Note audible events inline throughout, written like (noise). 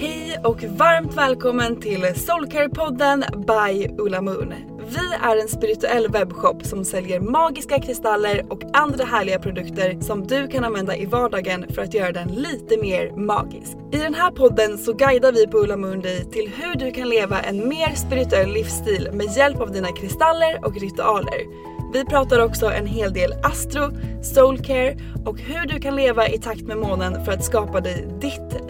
Hej och varmt välkommen till Soulcare-podden by Ulla Moon. Vi är en spirituell webbshop som säljer magiska kristaller och andra härliga produkter som du kan använda i vardagen för att göra den lite mer magisk. I den här podden så guidar vi på Ulla Moon dig till hur du kan leva en mer spirituell livsstil med hjälp av dina kristaller och ritualer. Vi pratar också en hel del astro, soulcare och hur du kan leva i takt med månen för att skapa dig ditt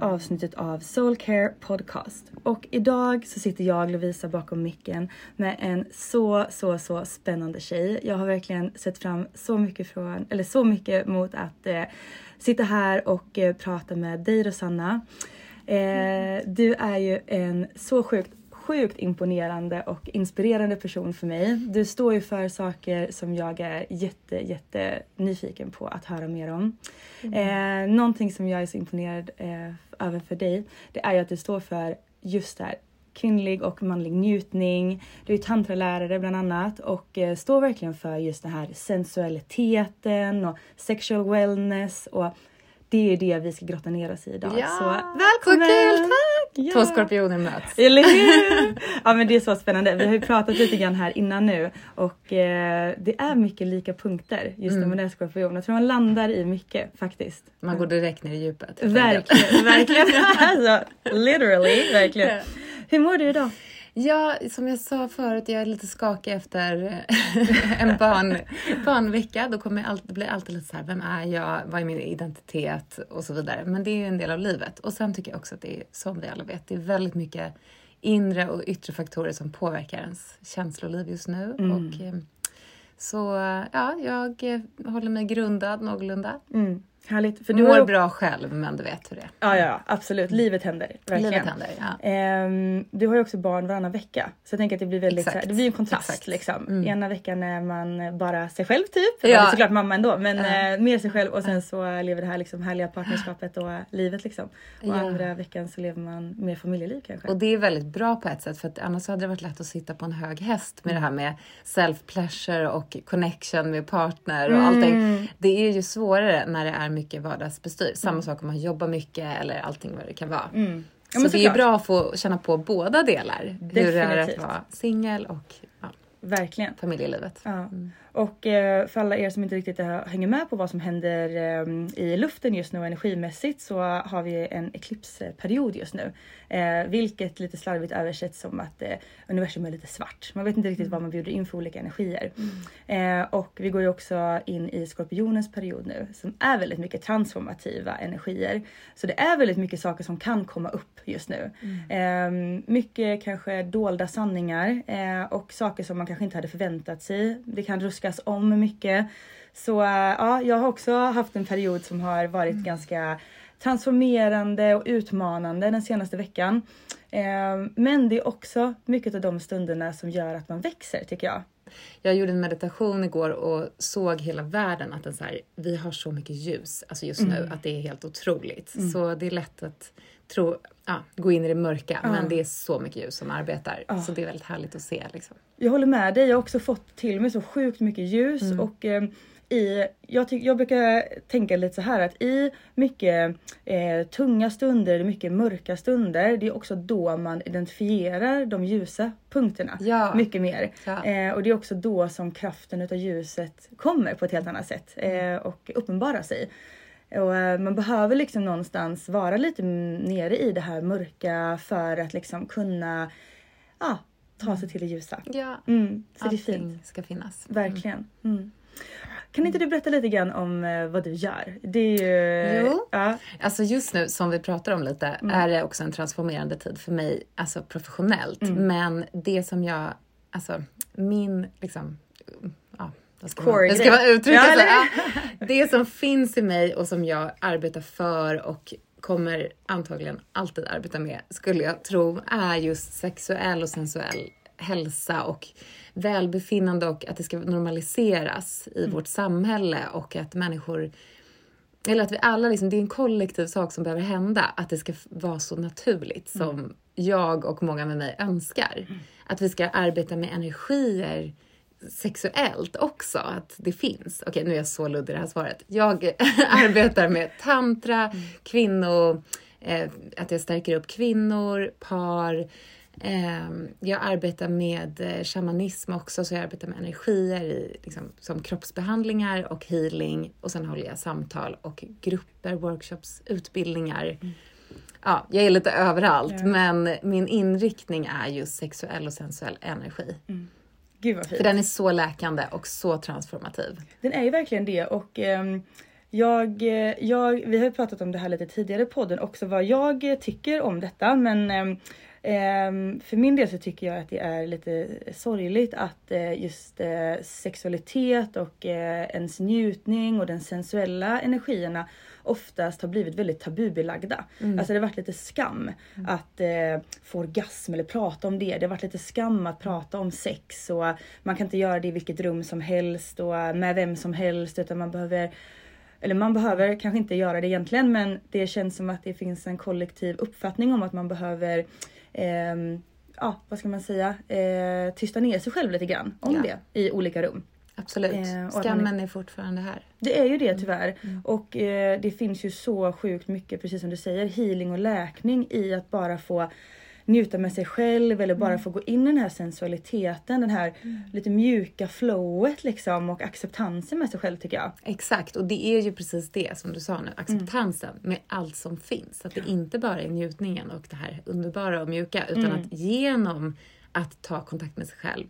Till ännu ett avsnitt av Soulcare Podcast. Och idag så sitter jag, Lovisa, bakom micken med en så, så, så spännande tjej. Jag har verkligen sett fram så mycket från, eller så mycket mot att eh, sitta här och eh, prata med dig Rosanna. Eh, du är ju en så sjukt sjukt imponerande och inspirerande person för mig. Du står ju för saker som jag är jätte, jätte nyfiken på att höra mer om. Eh, någonting som jag är så imponerad eh, över för dig, det är ju att du står för just det här kvinnlig och manlig njutning. Du är tantralärare bland annat och eh, står verkligen för just den här sensualiteten och sexual wellness och det är det vi ska grotta ner oss i idag. Ja, så välkommen! Så kul, tack! Ja. Två skorpioner möts. Eller hur? (laughs) Ja men det är så spännande. Vi har ju pratat lite grann här innan nu och eh, det är mycket lika punkter just Mm. när man är skorpion. Jag tror man landar i mycket faktiskt. Man går direkt ner i djupet. Verkligen, verkligen. (laughs) alltså, literally, verkligen. Hur mår du idag? Ja, som jag sa förut, jag är lite skakig efter eh, (laughs) en barn, barnvecka. Då kommer jag alltid, blir alltid lite så här, vem är jag? Vad är min identitet? Och så vidare. Men det är ju en del av livet. Och sen tycker jag också att det är, som vi alla vet, det är väldigt mycket inre och yttre faktorer som påverkar ens känsloliv just nu. Och, eh, så ja, jag eh, håller mig grundad någorlunda. Mm, härligt. För du Mår bra själv, men du vet hur det är. Ja, ja, absolut. Livet händer. Verkligen. Livet händer, ja. Ehm, du har ju också barn varannan vecka. Så jag tänker att det blir väldigt här, det blir en kontrast Exakt. liksom. Mm. Ena veckan är man bara sig själv typ. Ja. Ja. såklart mamma ändå men Ja. eh, mer sig själv och sen så lever det här liksom härliga partnerskapet och livet liksom. Och Ja. andra veckan så lever man mer familjeliv kanske. Och det är väldigt bra på ett sätt för att annars hade det varit lätt att sitta på en hög häst med det här med self-pleasure och connection med partner och Mm. allting. Det är ju svårare när det är mycket vardagsbestyr. Samma sak om man jobbar mycket eller allting vad det kan vara. Mm. Ja, Så men det är bra att få känna på båda delar. Hur det är att Definitivt. vara singel och ja, Verkligen. familjelivet. Ja. Och eh, för alla er som inte riktigt eh, hänger med på vad som händer eh, i luften just nu energimässigt så har vi en eklipsperiod just nu. Eh, vilket lite slarvigt översätts som att universum är lite svart. Man vet inte riktigt vad man bjuder in för olika energier. Eh, och vi går ju också in i skorpionens period nu som är väldigt mycket transformativa energier. Så det är väldigt mycket saker som kan komma upp just nu. Eh, mycket kanske dolda sanningar och saker som man kanske inte hade förväntat sig. Det kan ruskas om mycket. Så eh, ja, jag har också haft en period som har varit ganska transformerande och utmanande den senaste veckan. Eh, men det är också mycket av de stunderna som gör att man växer tycker jag. Jag gjorde en meditation igår och såg hela världen att den så här, vi har så mycket ljus alltså just nu Mm. att det är helt otroligt. Så det är lätt att tro, ja, gå in i det mörka men det är så mycket ljus som arbetar. Så det är väldigt härligt att se. Liksom. Jag håller med dig. Jag har också fått till mig så sjukt mycket ljus Mm. och eh, i, jag, ty- jag brukar tänka lite så här att i mycket eh, tunga stunder, mycket mörka stunder, det är också då man identifierar de ljusa punkterna Ja. mycket mer. Ja. Eh, och det är också då som kraften utav ljuset kommer på ett helt annat sätt eh, och uppenbarar sig. Och eh, man behöver liksom någonstans vara lite nere i det här mörka för att liksom kunna ja, ta sig till det ljusa. Ja, Mm, så det är allting fint. ska finnas. Verkligen. Mm. Kan inte du berätta lite grann om eh, vad du gör? Det är ju... Jo. Ja. Alltså just nu som vi pratar om lite Mm. är det också en transformerande tid för mig, alltså professionellt. Mm. Men det som jag, alltså min liksom, vad ska Core man, ska man uttrycka Ja, ja, (laughs) Det som finns i mig och som jag arbetar för och kommer antagligen alltid arbeta med, skulle jag tro, är just sexuell och sensuell hälsa och välbefinnande och att det ska normaliseras i Mm. vårt samhälle och att människor eller att vi alla, liksom, det är en kollektiv sak som behöver hända. Att det ska vara så naturligt som jag och många med mig önskar. Att vi ska arbeta med energier sexuellt också, att det finns. Okej, nu är jag så luddig i det här svaret. Jag (laughs) arbetar med tantra, kvinno, eh, att jag stärker upp kvinnor, par. Eh, jag arbetar med eh, shamanism också, så jag arbetar med energier i, liksom, som kroppsbehandlingar och healing. Och sen håller jag samtal och grupper, workshops, utbildningar. Ja, jag är lite överallt, men min inriktning är just sexuell och sensuell energi. Gud vad fint. För den är så läkande och så transformativ. Den är ju verkligen det och ehm, jag, eh, jag, vi har ju pratat om det här lite tidigare i podden också vad jag tycker om detta men ehm, för min del så tycker jag att det är lite sorgligt att eh, just eh, sexualitet och eh, ens njutning och den sensuella energierna oftast har blivit väldigt tabubelagda. Alltså det har varit lite skam att eh, få orgasm eller prata om det. Det har varit lite skam att prata om sex och man kan inte göra det i vilket rum som helst och med vem som helst utan man behöver eller man behöver kanske inte göra det egentligen men det känns som att det finns en kollektiv uppfattning om att man behöver ehm, ja, vad ska man säga, eh, tysta ner sig själv lite grann om Ja. det i olika rum. Absolut. Eh, Skammen är fortfarande här. Det är ju det tyvärr. Och eh, det finns ju så sjukt mycket, precis som du säger, healing och läkning i att bara få njuta med sig själv eller bara få gå in i den här sensualiteten, den här lite mjuka flowet liksom och acceptansen med sig själv tycker jag. Exakt, och det är ju precis det som du sa nu, acceptansen med allt som finns. Att det inte bara är njutningen och det här underbara och mjuka, utan att genom att ta kontakt med sig själv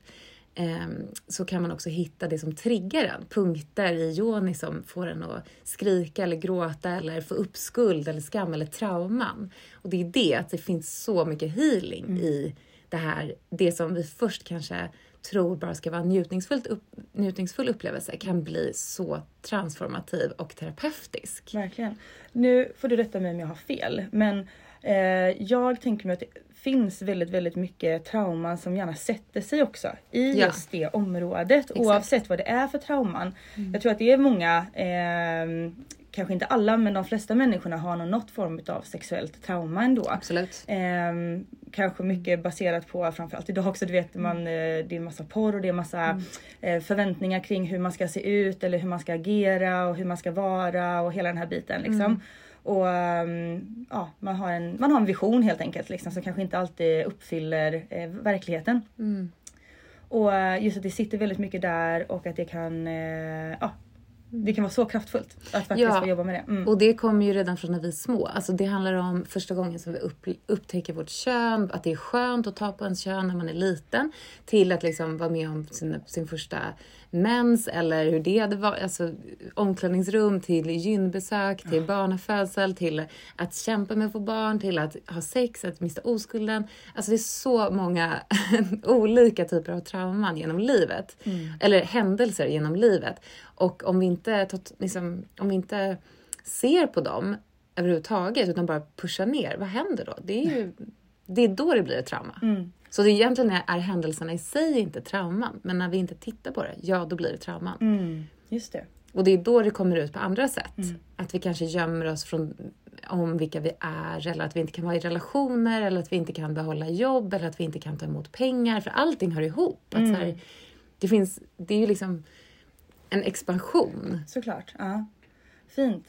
så kan man också hitta det som triggar en. Punkter i yoni som får en att skrika eller gråta eller få upp skuld eller skam eller trauman. Och det är det, att det finns så mycket healing i det här, det som vi först kanske tror bara ska vara en upp, njutningsfull upplevelse kan bli så transformativ och terapeutisk. Verkligen. Nu får du rätta mig om jag har fel, men jag tänker mig att det finns väldigt, väldigt mycket trauman som gärna sätter sig också i Ja. just det området oavsett vad det är för trauman. Mm. Jag tror att det är många, eh, kanske inte alla, men de flesta människorna har nog något form av sexuellt trauma ändå. Absolut. Ehm, kanske mycket baserat på framförallt idag också, du vet man, eh, det är massa porr och det är massa eh, förväntningar kring hur man ska se ut eller hur man ska agera och hur man ska vara och hela den här biten liksom. Och ehm, ja, man har, en, man har en vision helt enkelt liksom, som kanske inte alltid uppfyller eh, verkligheten. Och eh, just att det sitter väldigt mycket där och att det kan, eh, ja, det kan vara så kraftfullt att faktiskt Ja. få jobba med det. Mm. Och det kommer ju redan från när vi är små. Alltså det handlar om första gången som vi upp, upptäcker vårt kön, att det är skönt att ta på ens kön när man är liten, till att liksom vara med om sin, sin första mens eller hur det hade varit, alltså omklädningsrum till gynbesök, till barnafödsel, till att kämpa med att få barn, till att ha sex, att mista oskulden. Alltså det är så många (laughs) olika typer av trauman genom livet. Eller händelser genom livet. Och om vi inte, liksom, om vi inte ser på dem överhuvudtaget utan bara pushar ner, vad händer då? Det är ju det är då det blir ett trauma. Så det egentligen är, är händelserna i sig inte trauman, men när vi inte tittar på det, ja då blir det trauman. Mm, just det. Och det är då det kommer ut på andra sätt. Att vi kanske gömmer oss från om vilka vi är eller att vi inte kan vara i relationer eller att vi inte kan behålla jobb eller att vi inte kan ta emot pengar. För allting hör ihop. Att så här, det, finns, det är ju liksom en expansion. Såklart. Ja. Fint.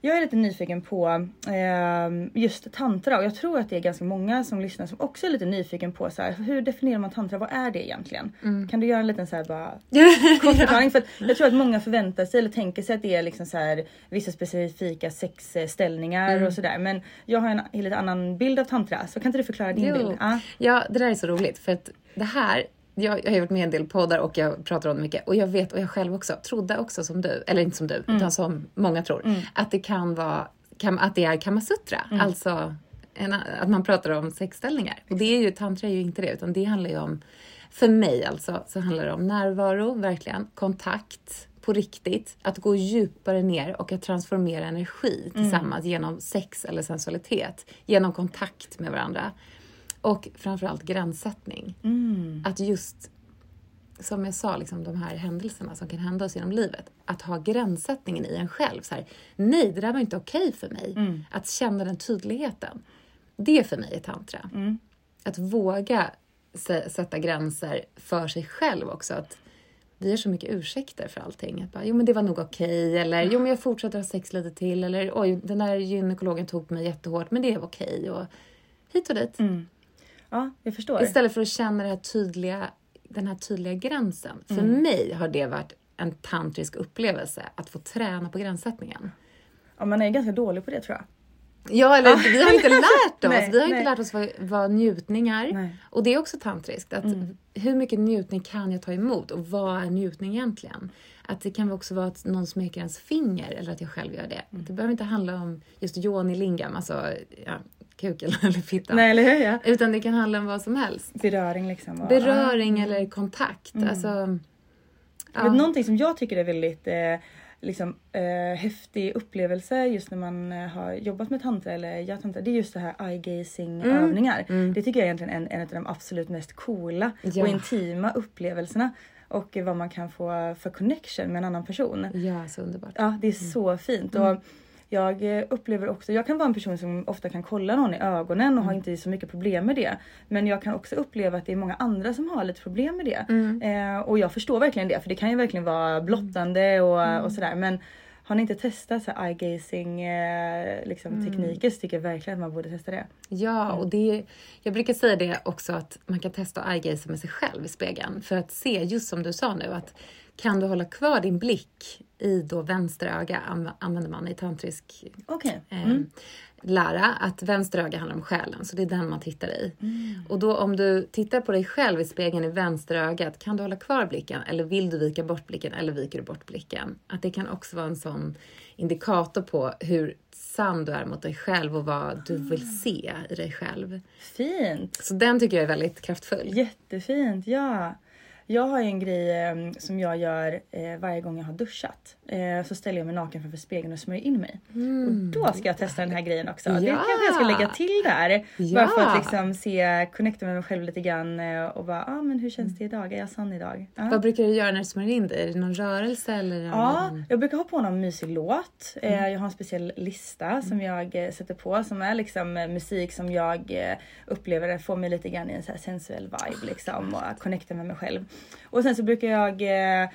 Jag är lite nyfiken på eh, just tantra och jag tror att det är ganska många som lyssnar som också är lite nyfiken på så här, hur definierar man tantra? Vad är det egentligen? Kan du göra en liten så här bara (laughs) kort förklaring? För jag tror att många förväntar sig eller tänker sig att det är liksom så här vissa specifika sexställningar och sådär. Men jag har en lite annan bild av tantra så kan inte du förklara din Jo. bild? Ja. Ja, det där är så roligt för att det här jag, jag har gjort med en del poddar och jag pratar om det mycket. Och jag vet och jag själv också trodde också som du, eller inte som du, utan som många tror, att det kan vara kam, att det är kamasutra, alltså en, att man pratar om sexställningar. Och det är ju, tantra är ju inte det, utan det handlar ju om, för mig alltså, så handlar det om närvaro, verkligen, kontakt på riktigt, att gå djupare ner och att transformera energi tillsammans genom sex eller sensualitet, genom kontakt med varandra. Och framförallt gränssättning. Att just, som jag sa, liksom, de här händelserna som kan hända oss genom livet. Att ha gränssättningen i en själv. Så här, Nej, det där var inte okej för mig. Att känna den tydligheten. Det för mig är tantra. Att våga sä- sätta gränser för sig själv också. Att vi har så mycket ursäkter för allting. Att bara, jo men det var nog okej. Eller jo men jag fortsätter ha sex lite till. Eller oj, den där gynekologen tog på mig jättehårt. Men det var okej. Och hit och dit. Ja, jag förstår. Istället för att känna det här tydliga, den här tydliga gränsen. För mig har det varit en tantrisk upplevelse att få träna på gränssättningen. Ja, man är ganska dålig på det tror jag. Ja, eller vi har inte lärt oss. (laughs) Nej, vi har inte nej. lärt oss vad, vad njutningar Nej. Och det är också tantriskt. Att Hur mycket njutning kan jag ta emot och vad är njutning egentligen? Att det kan också vara att någon smeker ens finger eller att jag själv gör det. Det behöver inte handla om just yoni lingam, alltså ja, kuken (laughs) eller fittan. Nej, eller hur? Ja. Utan det kan handla om vad som helst. Beröring liksom. och- Beröring eller kontakt. Alltså, Jag ja. vet, någonting som jag tycker är väldigt eh, liksom, eh, häftig upplevelse just när man eh, har jobbat med tantra eller gör tantra. Det är just det här eye gazing Mm. övningar. Det tycker jag är egentligen en, en av de absolut mest coola Ja. och intima upplevelserna. Och vad man kan få för connection med en annan person. ja, så underbart. Ja, det är så fint. Och jag eh, upplever också, jag kan vara en person som ofta kan kolla någon i ögonen och har inte så mycket problem med det. Men jag kan också uppleva att det är många andra som har lite problem med det. Eh, och jag förstår verkligen det för det kan ju verkligen vara blottande och, och sådär. Men har ni inte testat så eye gazing eh, liksom, tekniker så tycker jag verkligen att man borde testa det. Ja, och det, jag brukar säga det också att man kan testa att eye-gaza med sig själv i spegeln för att se, just som du sa nu, att kan du hålla kvar din blick i då vänster öga an- använder man i tantrisk Okej. eh, lära att vänster öga handlar om själen, så det är den man tittar i. Mm. Och då om du tittar på dig själv i spegeln i vänster ögat, kan du hålla kvar blicken eller vill du vika bort blicken eller viker du bort blicken? Att det kan också vara en sån indikator på hur sann du är mot dig själv och vad du Ah. vill se i dig själv. Fint. Så den tycker jag är väldigt kraftfull. Jättefint, ja. Jag har ju en grej eh, som jag gör eh, varje gång jag har duschat. Eh, så ställer jag mig naken framför spegeln och smörjer in mig. Och då ska jag testa den här grejen också. Det Mm. Ja. kanske jag ska lägga till där. Bara Ja. för att liksom se, connecta med mig själv lite grann eh, och bara, ah, men hur känns det idag? Är jag sann idag? Ja. Vad brukar du göra när du smörjer in dig? Är det någon rörelse eller? Ja, någon- jag brukar ha på någon mysig låt. Eh, Mm. Jag har en speciell lista som jag eh, sätter på som är liksom musik som jag upplever får mig lite grann i en så sensuell vibe liksom och connecta med mig själv. Och sen så brukar jag eh,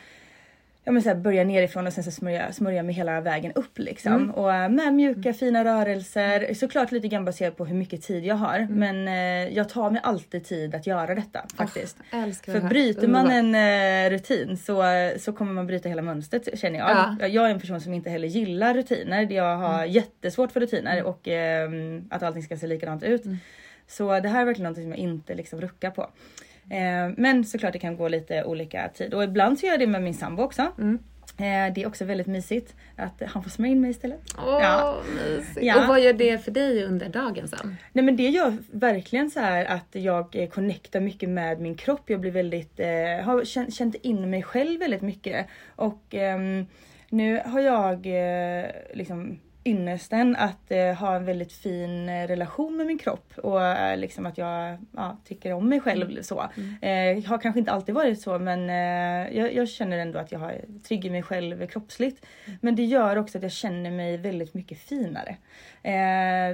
Ja men så här, börja nerifrån och sen så smörja, smörja mig hela vägen upp liksom. Mm. Och eh, med mjuka fina rörelser. Såklart lite grann baserat på hur mycket tid jag har. Mm. Men eh, jag tar mig alltid tid att göra detta faktiskt. älskar För bryter man en eh, rutin så, så kommer man bryta hela mönstret känner jag. Ja. Jag är en person som inte heller gillar rutiner. Jag har Mm. jättesvårt för rutiner och ehm, att allting ska se likadant ut. Mm. Så det här är verkligen något som jag inte liksom ruckar på. Eh, men såklart det kan gå lite olika tid och ibland så gör jag det med min sambo också. Mm. Eh, det är också väldigt mysigt att han får smörja in mig istället. Åh, Ja. mysigt. Ja. Och vad gör det för dig under dagen sen? Nej men det gör verkligen så här att jag eh, connectar mycket med min kropp. Jag blir väldigt, eh, har känt, känt in mig själv väldigt mycket. Och ehm, nu har jag eh, liksom ynnesten att eh, ha en väldigt fin eh, relation med min kropp och eh, liksom att jag ja, tycker om mig själv Mm. så. Eh, har kanske inte alltid varit så men eh, jag, jag känner ändå att jag har trygg i mig själv kroppsligt. Mm. Men det gör också att jag känner mig väldigt mycket finare.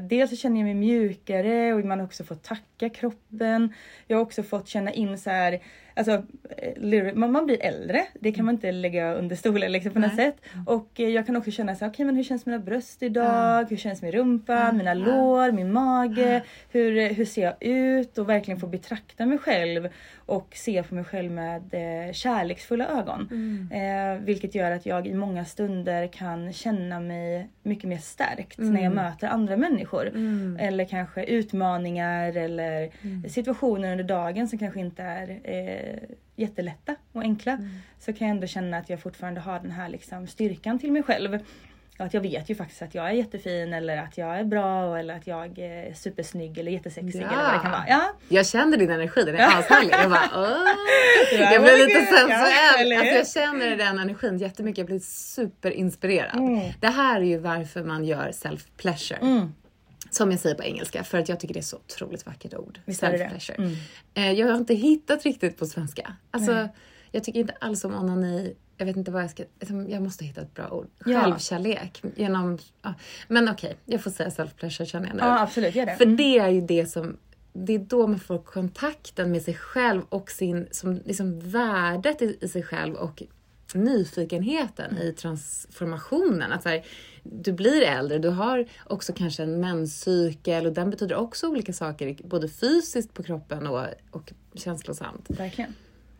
Dels så känner jag mig mjukare och man har också fått tacka kroppen. Jag har också fått känna in så här, alltså eh, man, man blir äldre. Det kan man inte lägga under stolen liksom på något Nej. sätt. Och eh, jag kan också känna så här, okej men hur känns mina bröst idag? Hur känns min rumpa, mina lår, min mage? Hur, eh, hur ser jag ut? Och verkligen få betrakta mig själv och se på mig själv med eh, kärleksfulla ögon. Eh, vilket gör att jag i många stunder kan känna mig mycket mer stärkt när jag möter andra människor. Eller kanske utmaningar eller situationer under dagen som kanske inte är eh, jättelätta och enkla. Så kan jag ändå känna att jag fortfarande har den här liksom, styrkan till mig själv. Och att jag vet ju faktiskt att jag är jättefin eller att jag är bra eller att jag är supersnygg eller jättesexig eller vad det kan vara. Ja. Jag känner din energi, den är ashärlig. Jag bara åh. (laughs) Ja, Jag blir lite ja, sensuell. Alltså jag känner den energin jättemycket. Jag blir superinspirerad. Mm. Det här är ju varför man gör self-pleasure. Som jag säger på engelska, för att jag tycker det är så otroligt vackert ord. Visst är det? Self-pleasure. Eh, Jag har inte hittat riktigt på svenska. Alltså, jag tycker inte alls om onani. Jag vet inte vad jag ska... liksom, Jag måste hitta ett bra ord. Ja. Självkärlek. Genom... Ja. Men okej, jag får säga self-pleasure känner jag nu. Ja absolut, gör det. För det är ju det som det är då man får kontakten med sig själv och sin, som, liksom värdet i, i sig själv och nyfikenheten i transformationen. Att så här, du blir äldre, du har också kanske en menscykel och den betyder också olika saker, både fysiskt på kroppen och, och känslosamt. Verkligen.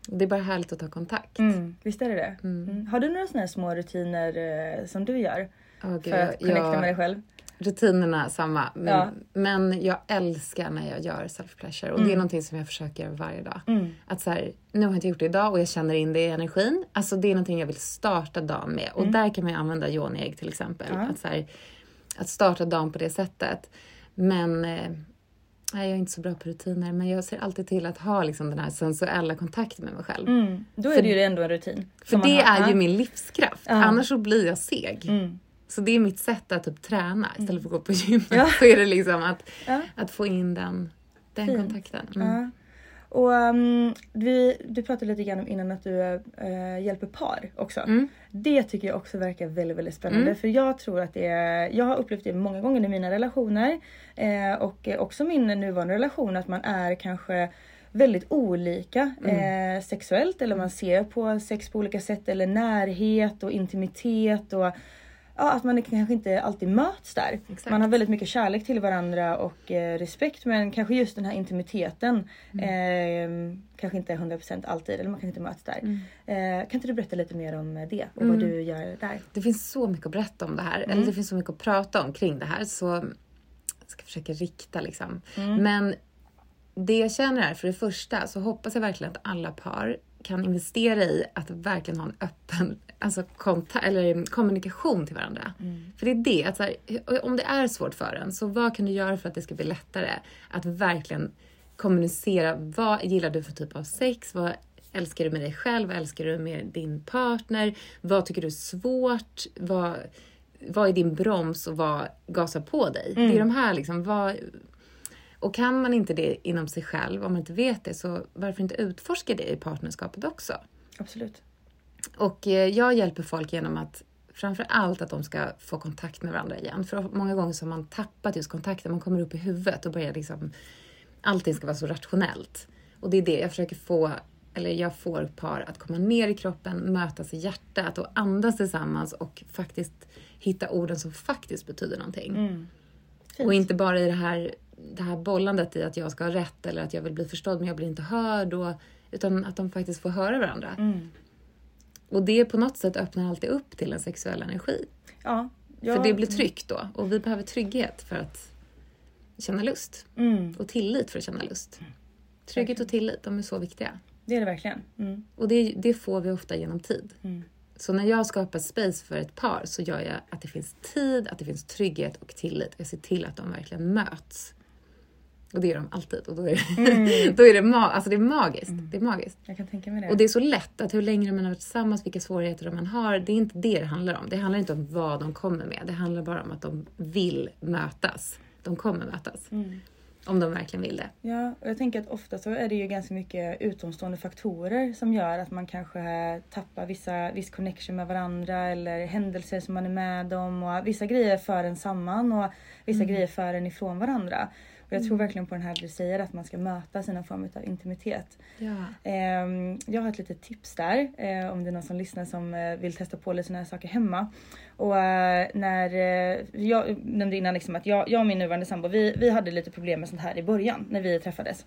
Det är bara härligt att ta kontakt. Mm, visst är det det? Mm. Har du några sådana små rutiner eh, som du gör? Gud, För att connecta jag- med dig själv? Rutinerna samma, men, Ja. men jag älskar när jag gör self-pleasure och det är någonting som jag försöker göra varje dag. Att så här, nu har jag inte gjort det idag och jag känner in det i energin. Alltså det är någonting jag vill starta dagen med och där kan man ju använda yoniägg till exempel. Att, så här, att starta dagen på det sättet. Men eh, nej, jag är inte så bra på rutiner men jag ser alltid till att ha liksom den här sensuella kontakten med mig själv. Mm, då är För- det ju ändå en rutin. För det har. är ju Ja. min livskraft. Annars så blir jag seg. Mm. Så det är mitt sätt att typ träna istället för att gå på gymmet. (laughs) Så är det liksom att, Ja. att få in den, den Fint. kontakten. Mm. Ja. Och um, vi, du pratade lite grann om innan att du eh, hjälper par också. Mm. Det tycker jag också verkar väldigt, väldigt spännande. För jag tror att det är, jag har upplevt det många gånger i mina relationer eh, och också min nuvarande relation att man är kanske väldigt olika Mm. eh, sexuellt eller man ser på sex på olika sätt eller närhet och intimitet och ja, att man kanske inte alltid möts där. Exakt. Man har väldigt mycket kärlek till varandra och eh, respekt men kanske just den här intimiteten Mm. eh, kanske inte är 100% alltid eller man kanske inte möts där. Mm. Eh, kan inte du berätta lite mer om det och vad du gör där? Det finns så mycket att berätta om det här. Mm. Eller det finns så mycket att prata om kring det här. Så jag ska försöka rikta liksom. Mm. Men det jag känner är, för det första så hoppas jag verkligen att alla par kan investera i att verkligen ha en öppen alltså konta- eller kommunikation till varandra. Mm. För det är det, att här, om det är svårt för en, så vad kan du göra för att det ska bli lättare? Att verkligen kommunicera, vad gillar du för typ av sex? Vad älskar du med dig själv? Vad älskar du med din partner? Vad tycker du är svårt? Vad, vad är din broms och vad gasar på dig? Det är de här liksom, vad, och kan man inte det inom sig själv, om man inte vet det, så varför inte utforska det i partnerskapet också? Absolut. Och eh, jag hjälper folk genom att framför allt att de ska få kontakt med varandra igen. För många gånger så har man tappat just kontakten, man kommer upp i huvudet och börjar liksom, allting ska vara så rationellt. Och det är det jag försöker få, eller jag får par att komma ner i kroppen, mötas i hjärtat och andas tillsammans och faktiskt hitta orden som faktiskt betyder någonting. Fint. Och inte bara i det här, det här bollandet i att jag ska ha rätt eller att jag vill bli förstådd men jag blir inte hörd. Och, utan att de faktiskt får höra varandra. Mm. Och det på något sätt öppnar alltid upp till en sexuell energi. Ja. ja. För det blir tryggt då. Och vi behöver trygghet för att känna lust. Mm, Och tillit för att känna lust. Trygghet och tillit, de är så viktiga. det är det verkligen. Mm. Och det, det får vi ofta genom tid. Mm. Så när jag skapar space för ett par så gör jag att det finns tid, att det finns trygghet och tillit. Jag ser till att de verkligen möts. Och det gör de alltid. Och då är det, (laughs) då är det, ma- alltså det är magiskt. Det är magiskt. Jag kan tänka mig det. Och det är så lätt att hur länge man har varit tillsammans, vilka svårigheter man har. Det är inte det det handlar om. Det handlar inte om vad de kommer med. Det handlar bara om att de vill mötas. De kommer mötas. Om de verkligen vill det. Ja, och jag tänker att ofta så är det ju ganska mycket utomstående faktorer som gör att man kanske tappar vissa, viss connection med varandra eller händelser som man är med om och vissa grejer för en samman och vissa grejer för en ifrån varandra. Och jag tror verkligen på den här du säger att man ska möta sina former av intimitet. Ja. Ehm, jag har ett litet tips där eh, om det är någon som lyssnar som eh, vill testa på lite såna här saker hemma. Och eh, när jag nämnde innan liksom att jag, jag och min nuvarande sambo vi, vi hade lite problem med sånt här i början när vi träffades.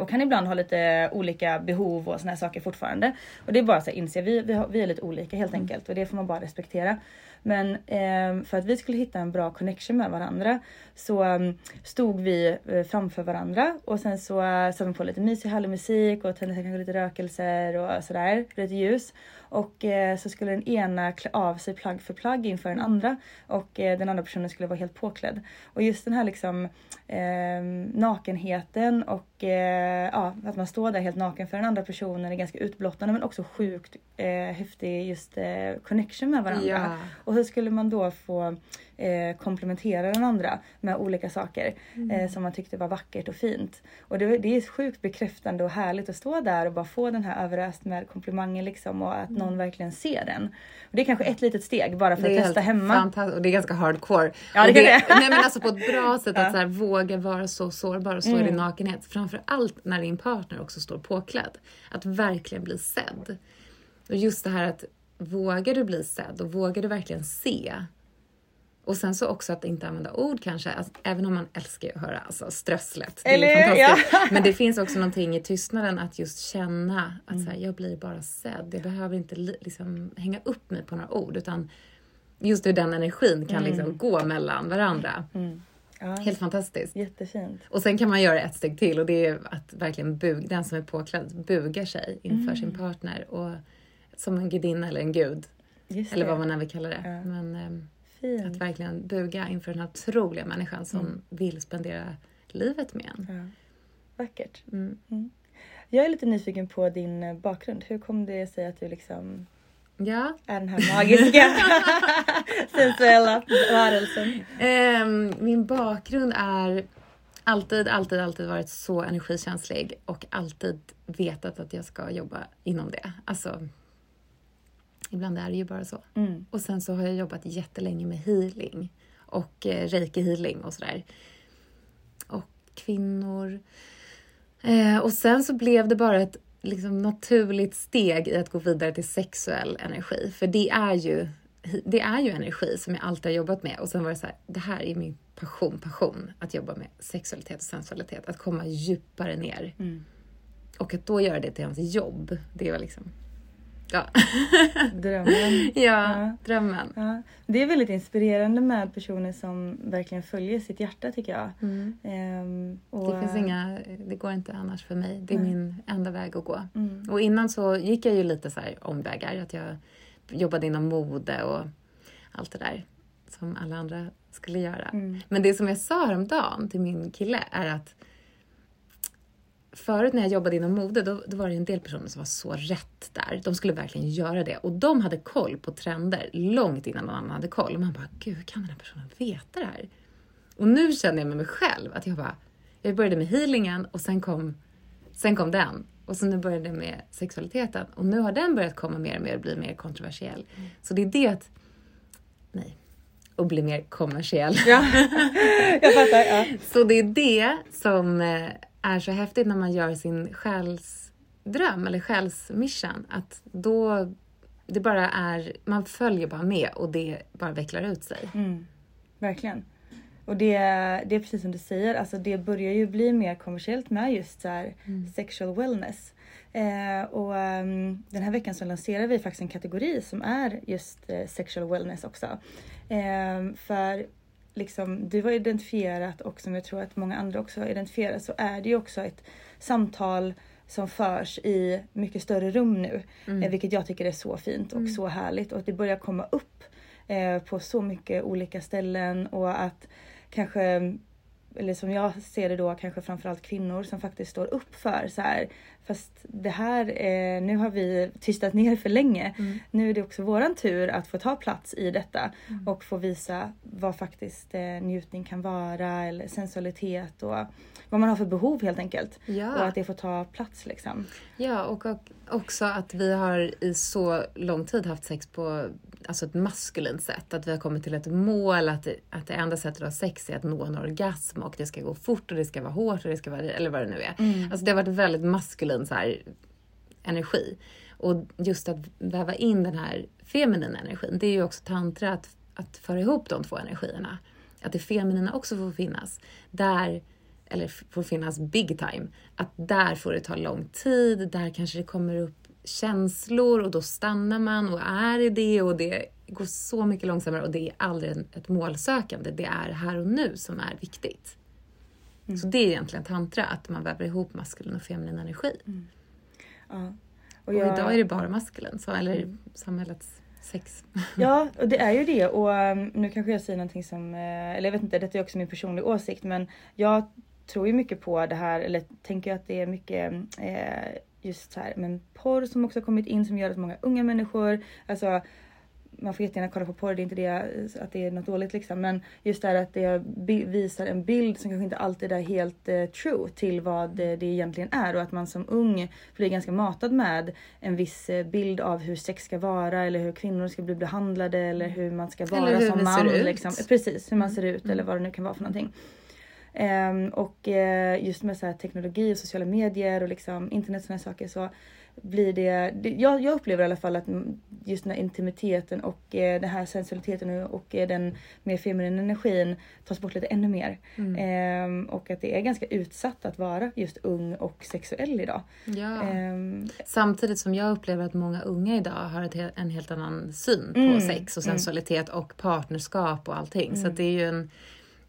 Och kan ibland ha lite olika behov och såna här saker fortfarande. Och det är bara att inse, vi, vi, har, vi är lite olika helt enkelt och det får man bara respektera. Men eh, för att vi skulle hitta en bra connection med varandra så um, stod vi eh, framför varandra och sen så uh, satte vi på lite mysig härlig musik och tände kanske lite rökelser och sådär, lite ljus. Och eh, så skulle den ena klä av sig plagg för plagg inför den andra och eh, den andra personen skulle vara helt påklädd. Och just den här liksom eh, nakenheten och eh, ja, att man står där helt naken för den andra personen är ganska utblottande men också sjukt eh, häftig just eh, connection med varandra. Ja. Och hur skulle man då få eh, komplementera den andra med olika saker eh, som man tyckte var vackert och fint. Och det, det är sjukt bekräftande och härligt att stå där och bara få den här överöst med komplimanger liksom och att någon verkligen ser den. Och det är kanske ett litet steg bara för att testa hemma. fantastiskt och det är ganska hardcore. Ja, det kan det. Nej men alltså på ett bra (laughs) sätt att så här, våga vara så sårbar och stå i Mm. din nakenhet. Framför allt när din partner också står påklädd. Att verkligen bli sedd. Och just det här att vågar du bli sedd och vågar du verkligen se och sen så också att inte använda ord kanske, alltså, även om man älskar att höra alltså, strösslet. Det är Eller hur? fantastiskt. Ja. Men det (laughs) finns också någonting i tystnaden att just känna att så här, jag blir bara sedd. Jag behöver inte li- liksom, hänga upp mig på några ord utan just hur den energin kan liksom gå mellan varandra. Ja, Helt fantastiskt. jättefint. Och sen kan man göra ett steg till och det är att verkligen bug, den som är påklädd bugar sig inför sin partner och som en gudinna eller en gud. Just Eller det. vad man än vill kalla det. Ja. Men ehm, Fint. att verkligen buga inför den här otroliga människan som vill spendera livet med en. Ja. Vackert. Mm. Mm. Jag är lite nyfiken på din eh, bakgrund. Hur kom det sig att du liksom Ja, är den här magiska (laughs) sensuella varelsen? Ehm, min bakgrund är alltid, alltid, alltid varit så energikänslig och alltid vetat att jag ska jobba inom det. Alltså, ibland är det ju bara så. Mm. Och sen så har jag jobbat jättelänge med healing och eh, reiki healing och sådär. Och kvinnor. Eh, och sen så blev det bara ett liksom, naturligt steg i att gå vidare till sexuell energi. För det är ju det är ju energi som jag alltid har jobbat med och sen var det så här, det här är min passion, passion att jobba med sexualitet och sensualitet, att komma djupare ner. Och att då göra det till ens jobb, det var liksom, ja, (laughs) Drömmen. ja, Ja. drömmen. Ja, det är väldigt inspirerande med personer som verkligen följer sitt hjärta tycker jag. Ehm, och, Det finns inga, det går inte annars för mig. Det är min enda väg att gå. Mm. Och innan så gick jag ju lite så omvägar. Att jag jobbade inom mode och allt det där som alla andra skulle göra. Mm. Men det som jag sa häromdagen till min kille är att Förut när jag jobbade inom mode, då, då var det en del personer som var så rätt där. De skulle verkligen göra det. Och de hade koll på trender långt innan någon annan hade koll. Och man bara, gud, hur kan den här personen veta det här? Och nu känner jag med mig själv att jag bara, jag började med healingen och sen kom, sen kom den. Och så nu började jag med sexualiteten. Och nu har den börjat komma mer och mer och bli mer kontroversiell. Så det är det att, nej, och bli mer kommersiell. Ja, (laughs) jag fattar. Ja. Så det är det som eh, är så häftigt när man gör sin själsdröm eller själsmission. Att då, det bara är, man följer bara med och det bara vecklar ut sig. Mm, verkligen. Och det, det är precis som du säger, alltså det börjar ju bli mer kommersiellt med just så här sexual wellness. Eh, och ehm, den här veckan så lanserar vi faktiskt en kategori som är just eh, sexual wellness också. Eh, för liksom du har identifierat och som jag tror att många andra också har identifierat så är det ju också ett samtal som förs i mycket större rum nu. Eh, vilket jag tycker är så fint och så härligt och att det börjar komma upp eh, på så mycket olika ställen och att kanske eller som jag ser det då kanske framförallt kvinnor som faktiskt står upp för så här. Fast det här, eh, nu har vi tystat ner för länge. Mm. Nu är det också våran tur att få ta plats i detta Mm. och få visa vad faktiskt eh, njutning kan vara eller sensualitet och vad man har för behov helt enkelt. Ja. Och att det får ta plats liksom. Ja, och, och också att vi har i så lång tid haft sex på alltså ett maskulint sätt. Att vi har kommit till ett mål, att att det enda sättet att ha sex är att nå en orgasm och det ska gå fort och det ska vara hårt och det ska vara, eller vad det nu är. Alltså det har varit väldigt maskulin så här, energi. Och just att väva in den här feminina energin, det är ju också tantra att, att föra ihop de två energierna. Att det feminina också får finnas. Där, eller får finnas big time. Att där får det ta lång tid, där kanske det kommer upp känslor och då stannar man och är i det och det går så mycket långsammare och det är aldrig ett målsökande. Det är här och nu som är viktigt. Så det är egentligen tantra, att man väver ihop maskulin och feminin energi. Ja. Och idag är det bara maskulin, så, eller samhällets sex. (laughs) Ja, och det är ju det. Och um, nu kanske jag säger någonting som, eh, eller jag vet inte, detta är också min personliga åsikt, men jag tror ju mycket på det här, eller tänker att det är mycket eh, just så här, men porr som också har kommit in som gör att många unga människor, alltså man får jättegärna kolla på porr, det är inte det att det är något dåligt liksom. Men just det här att det visar en bild som kanske inte alltid är helt eh, true till vad eh, det egentligen är. Och att man som ung blir ganska matad med en viss eh, bild av hur sex ska vara eller hur kvinnor ska bli behandlade eller hur man ska vara Eller hur som man. ser ut. Liksom. Precis, hur man ser ut eller vad det nu kan vara för någonting. Ehm, och eh, just med så här teknologi och sociala medier och liksom internet och sådana saker så blir det, det jag, jag upplever i alla fall att mm, just den här intimiteten och eh, den här sensualiteten och, och eh, den mer feminina energin tas bort lite ännu mer. Ehm, och att det är ganska utsatt att vara just ung och sexuell idag. Ja. Ehm, Samtidigt som jag upplever att många unga idag har ett, en helt annan syn på Mm, sex och sensualitet och partnerskap och allting. Så att det är ju en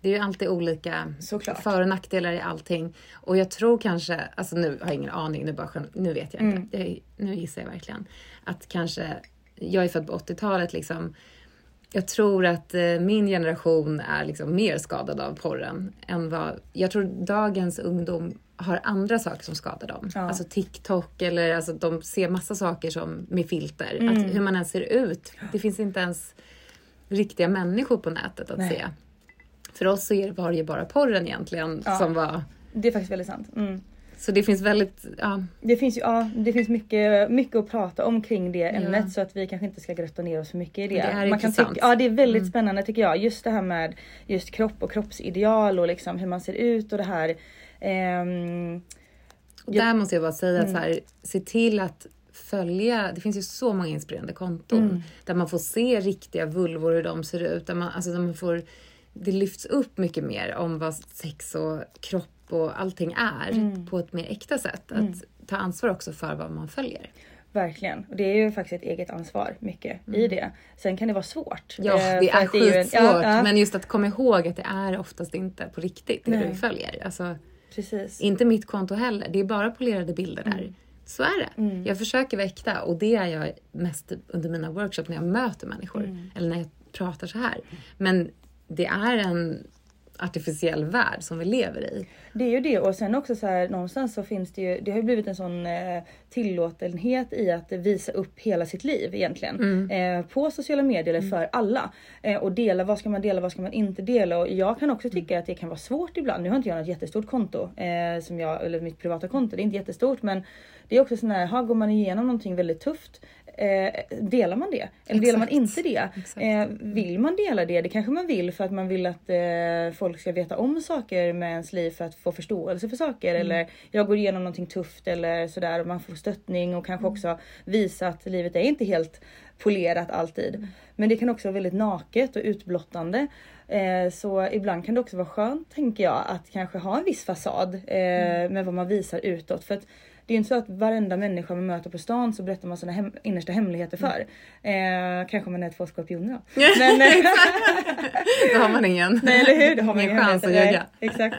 det är ju alltid olika Såklart. för och nackdelar i allting. Och jag tror kanske, alltså nu har jag ingen aning, nu, bara, nu vet jag Mm. inte. Jag, nu gissar jag verkligen. Att kanske, jag är född på 80-talet liksom. Jag tror att eh, min generation är liksom mer skadad av porren än vad, jag tror dagens ungdom har andra saker som skadar dem. Ja. Alltså TikTok eller alltså de ser massa saker som med filter. Mm. Att hur man ens ser ut. Det finns inte ens riktiga människor på nätet att Nej. se. För oss så var det ju bara porren egentligen Ja. som var... det är faktiskt väldigt sant. Mm. Så det finns väldigt, ja, Det finns ja, det finns mycket, mycket att prata om kring det ämnet Ja. så att vi kanske inte ska grotta ner oss för mycket i det. Det är Man intressant. tycka, ja det är väldigt spännande tycker jag. Just det här med just kropp och kroppsideal och liksom hur man ser ut och det här. Ehm, Och där måste jag bara säga att så Mm. här, se till att följa, det finns ju så många inspirerande konton Mm. där man får se riktiga vulvor hur de ser ut. Där man, alltså där man får, det lyfts upp mycket mer om vad sex och kropp och allting är Mm. på ett mer äkta sätt. Att ta ansvar också för vad man följer. verkligen. Och det är ju faktiskt ett eget ansvar mycket i det. Sen kan det vara svårt. Mm. Ja, eh, det är skitsvårt. ja, ja, Men just att komma ihåg att det är oftast inte på riktigt det Nej. du följer. Alltså, Precis. Inte mitt konto heller. Det är bara polerade bilder där. Mm. Så är det. Jag försöker vara äkta och det är jag mest under mina workshops när jag möter människor. Mm. Eller när jag pratar så här. Men det är en artificiell värld som vi lever i. Det är ju det och sen också så här någonstans så finns det ju, det har ju blivit en sån eh, tillåtenhet i att visa upp hela sitt liv egentligen. Eh, på sociala medier eller för alla. Eh, och dela, vad ska man dela, vad ska man inte dela? Och jag kan också tycka att det kan vara svårt ibland. Nu har inte jag något jättestort konto, som jag, eller mitt privata konto, det är inte jättestort men det är också sån här, här går man igenom någonting väldigt tufft. Eh, delar man det? Eller delar man inte det? Eh, vill man dela det? Det kanske man vill för att man vill att eh, folk ska veta om saker med ens liv för att få förståelse för saker. Eller jag går igenom någonting tufft eller sådär och man får stöttning och kanske också visa att livet är inte helt polerat alltid. Men det kan också vara väldigt naket och utblottande. Eh, så ibland kan det också vara skönt tänker jag att kanske ha en viss fasad eh, med vad man visar utåt. För att det är inte så att varenda människa man möter på stan så berättar man sina hem, innersta hemligheter för. Eh, kanske man är två skorpioner då. (laughs) Men, eh, (laughs) Då har man ingen, Nej eller hur? Det har man ingen chans att ljuga. Exakt.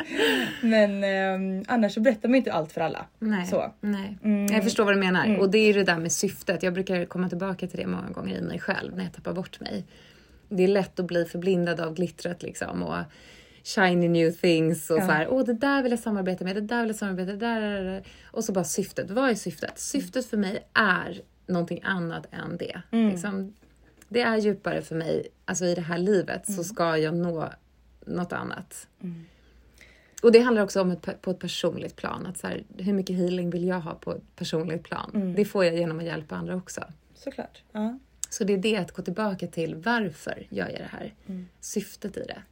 Men ehm, annars så berättar man inte allt för alla. Nej, Så. nej. Mm. jag förstår vad du menar. Och det är det där med syftet. Jag brukar komma tillbaka till det många gånger i mig själv när jag tappar bort mig. Det är lätt att bli förblindad av glittret liksom. Och shiny new things och Ja. så här, åh det där vill jag samarbeta med, det där vill jag samarbeta med, det där, där, där. Och så bara syftet. Vad är syftet? Syftet för mig är någonting annat än det. Liksom, det är djupare för mig, alltså i det här livet så ska jag nå något annat. Och det handlar också om ett, på ett personligt plan. Att så här, hur mycket healing vill jag ha på ett personligt plan? Det får jag genom att hjälpa andra också. Såklart. Ja. Så det är det att gå tillbaka till varför gör jag det här? Syftet i det.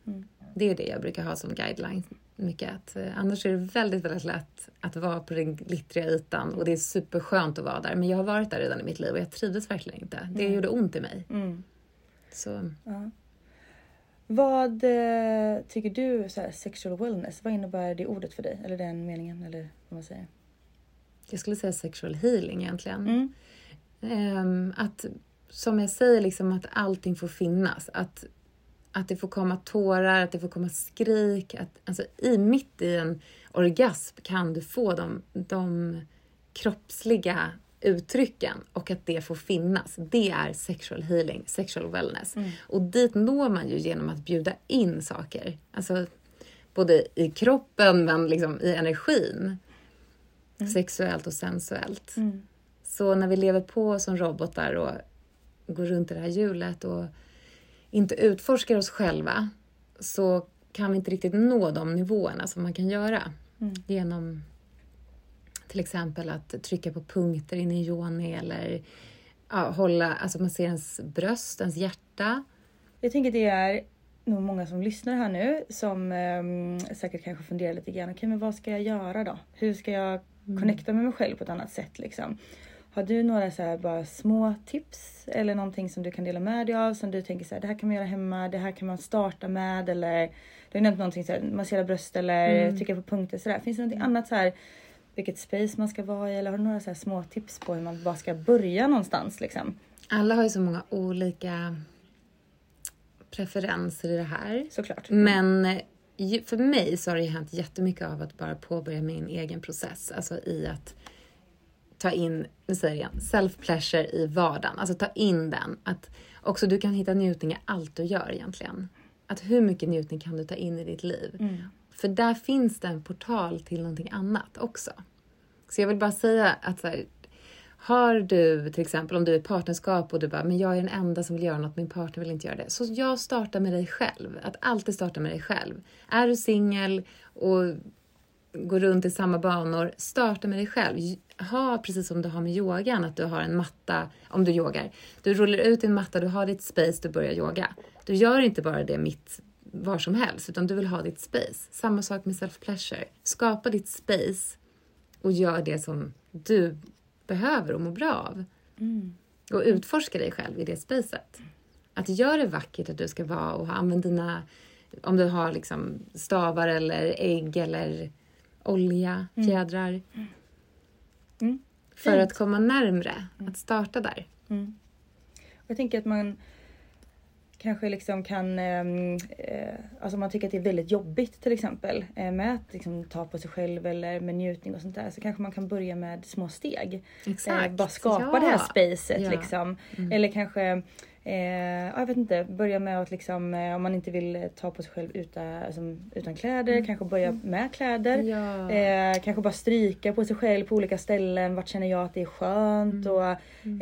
Det är det jag brukar ha som guideline. Mycket att, eh, annars är det väldigt, väldigt lätt att vara på den glittriga ytan och det är superskönt att vara där. Men jag har varit där redan i mitt liv och jag trivdes verkligen inte. Det gjorde ont i mig. Så Vad eh, tycker du, så här, sexual wellness, vad innebär det ordet för dig? Eller den meningen, eller vad man säger? jag skulle säga sexual healing egentligen. Mm. Ehm, att, som jag säger, liksom att allting får finnas. Att, att det får komma tårar, att det får komma skrik. Att, alltså, i, mitt i en orgasm kan du få de, de kroppsliga uttrycken och att det får finnas. Det är sexual healing, sexual wellness. Och dit når man ju genom att bjuda in saker. Alltså både i kroppen men liksom i energin. Sexuellt och sensuellt. Så när vi lever på som robotar och går runt i det här hjulet och inte utforskar oss själva så kan vi inte riktigt nå de nivåerna som man kan göra genom till exempel att trycka på punkter inne i yoni eller ja, hålla, alltså man ser ens bröst, ens hjärta. Jag tänker det är nog många som lyssnar här nu som ehm, säkert kanske funderar lite grann. Okej, men vad ska jag göra då? Hur ska jag connecta med mig själv på ett annat sätt liksom? Har du några så bara små tips eller någonting som du kan dela med dig av som du tänker så här, det här kan man göra hemma, det här kan man starta med eller du har nämnt någonting så här, massera bröst eller trycka på punkter sådär. Finns det någonting annat så här vilket space man ska vara i eller har du några så små tips på hur man bara ska börja någonstans liksom? Alla har ju så många olika preferenser i det här. Såklart. Men eh, för mig så har det ju hänt jättemycket av att bara påbörja min egen process. Alltså i att ta in, nu säger jag self-pleasure i vardagen. Alltså ta in den. Att också du kan hitta njutning i allt du gör egentligen. Att hur mycket njutning kan du ta in i ditt liv? För där finns det en portal till någonting annat också. Så jag vill bara säga att så här, har du till exempel om du är i partnerskap och du bara, men jag är den enda som vill göra något, min partner vill inte göra det. Så jag startar med dig själv. Att alltid starta med dig själv. Är du singel och går runt i samma banor, starta med dig själv. Ha precis som du har med yogan, att du har en matta, om du yogar. Du rullar ut din matta, du har ditt space, du börjar yoga. Du gör inte bara det mitt var som helst, utan du vill ha ditt space. Samma sak med self-pleasure. Skapa ditt space och gör det som du behöver och mår bra av. Och utforska dig själv i det spacet. Att göra det vackert att du ska vara och använd dina, om du har liksom stavar eller ägg eller olja, fjädrar. För att komma närmre, att starta där. Jag tänker att man kanske liksom kan, ehm, eh, alltså om man tycker att det är väldigt jobbigt till exempel eh, med att liksom ta på sig själv eller med njutning och sånt där så kanske man kan börja med små steg. Exakt. Eh, bara skapa Ja. det här spacet Ja. liksom. Eller kanske, eh, ja, jag vet inte, börja med att liksom eh, om man inte vill ta på sig själv utan, alltså, utan kläder, kanske börja med kläder. Ja. Eh, kanske bara stryka på sig själv på olika ställen. Vart känner jag att det är skönt och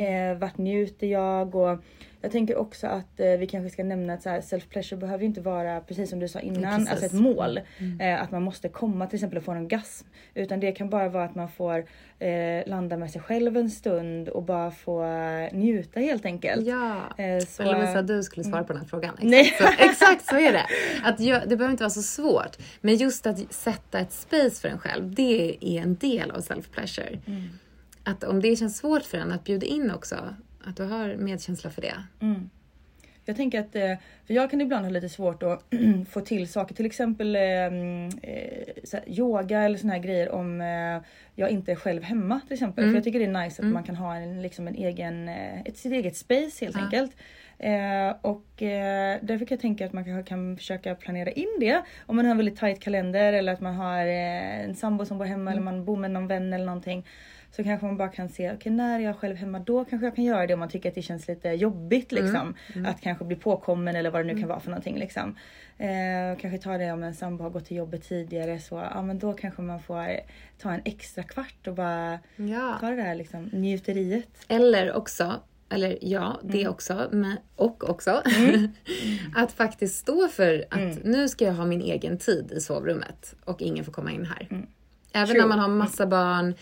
eh, vart njuter jag? Och jag tänker också att eh, vi kanske ska nämna att self-pleasure behöver ju inte vara, precis som du sa innan, precis. alltså ett mål. Eh, att man måste komma till exempel och få en orgasm. Utan det kan bara vara att man får eh, landa med sig själv en stund och bara få eh, njuta helt enkelt. Ja. Eh, så, Eller Lovisa, du skulle svara på den här frågan. Exakt, Nej. Så, exakt så är det. Att gö- det behöver inte vara så svårt. Men just att sätta ett space för en själv, det är en del av self-pleasure. Att om det känns svårt för en att bjuda in också, att du har medkänsla för det. Jag tänker att, eh, för jag kan ibland ha lite svårt att (clears throat) få till saker, till exempel eh, eh, så här, yoga eller såna här grejer om eh, jag inte är själv hemma till exempel. För jag tycker det är nice att man kan ha en, liksom en egen, eh, ett, sitt eget space helt enkelt. Eh, och eh, därför kan jag tänka att man kanske kan försöka planera in det. Om man har en väldigt tight kalender eller att man har eh, en sambo som bor hemma eller man bor med någon vän eller någonting. Så kanske man bara kan se, okej när är jag själv hemma då kanske jag kan göra det om man tycker att det känns lite jobbigt liksom. Att kanske bli påkommen eller vad det nu kan vara för någonting liksom. Eh, kanske ta det om en sambo har gått till jobbet tidigare så ja men då kanske man får ta en extra kvart och bara Ja. ta det där liksom njuteriet. Eller också, eller ja, det Mm. också, men, och också, (laughs) att faktiskt stå för att Mm. nu ska jag ha min egen tid i sovrummet och ingen får komma in här. Även Mm. True. när man har massa barn,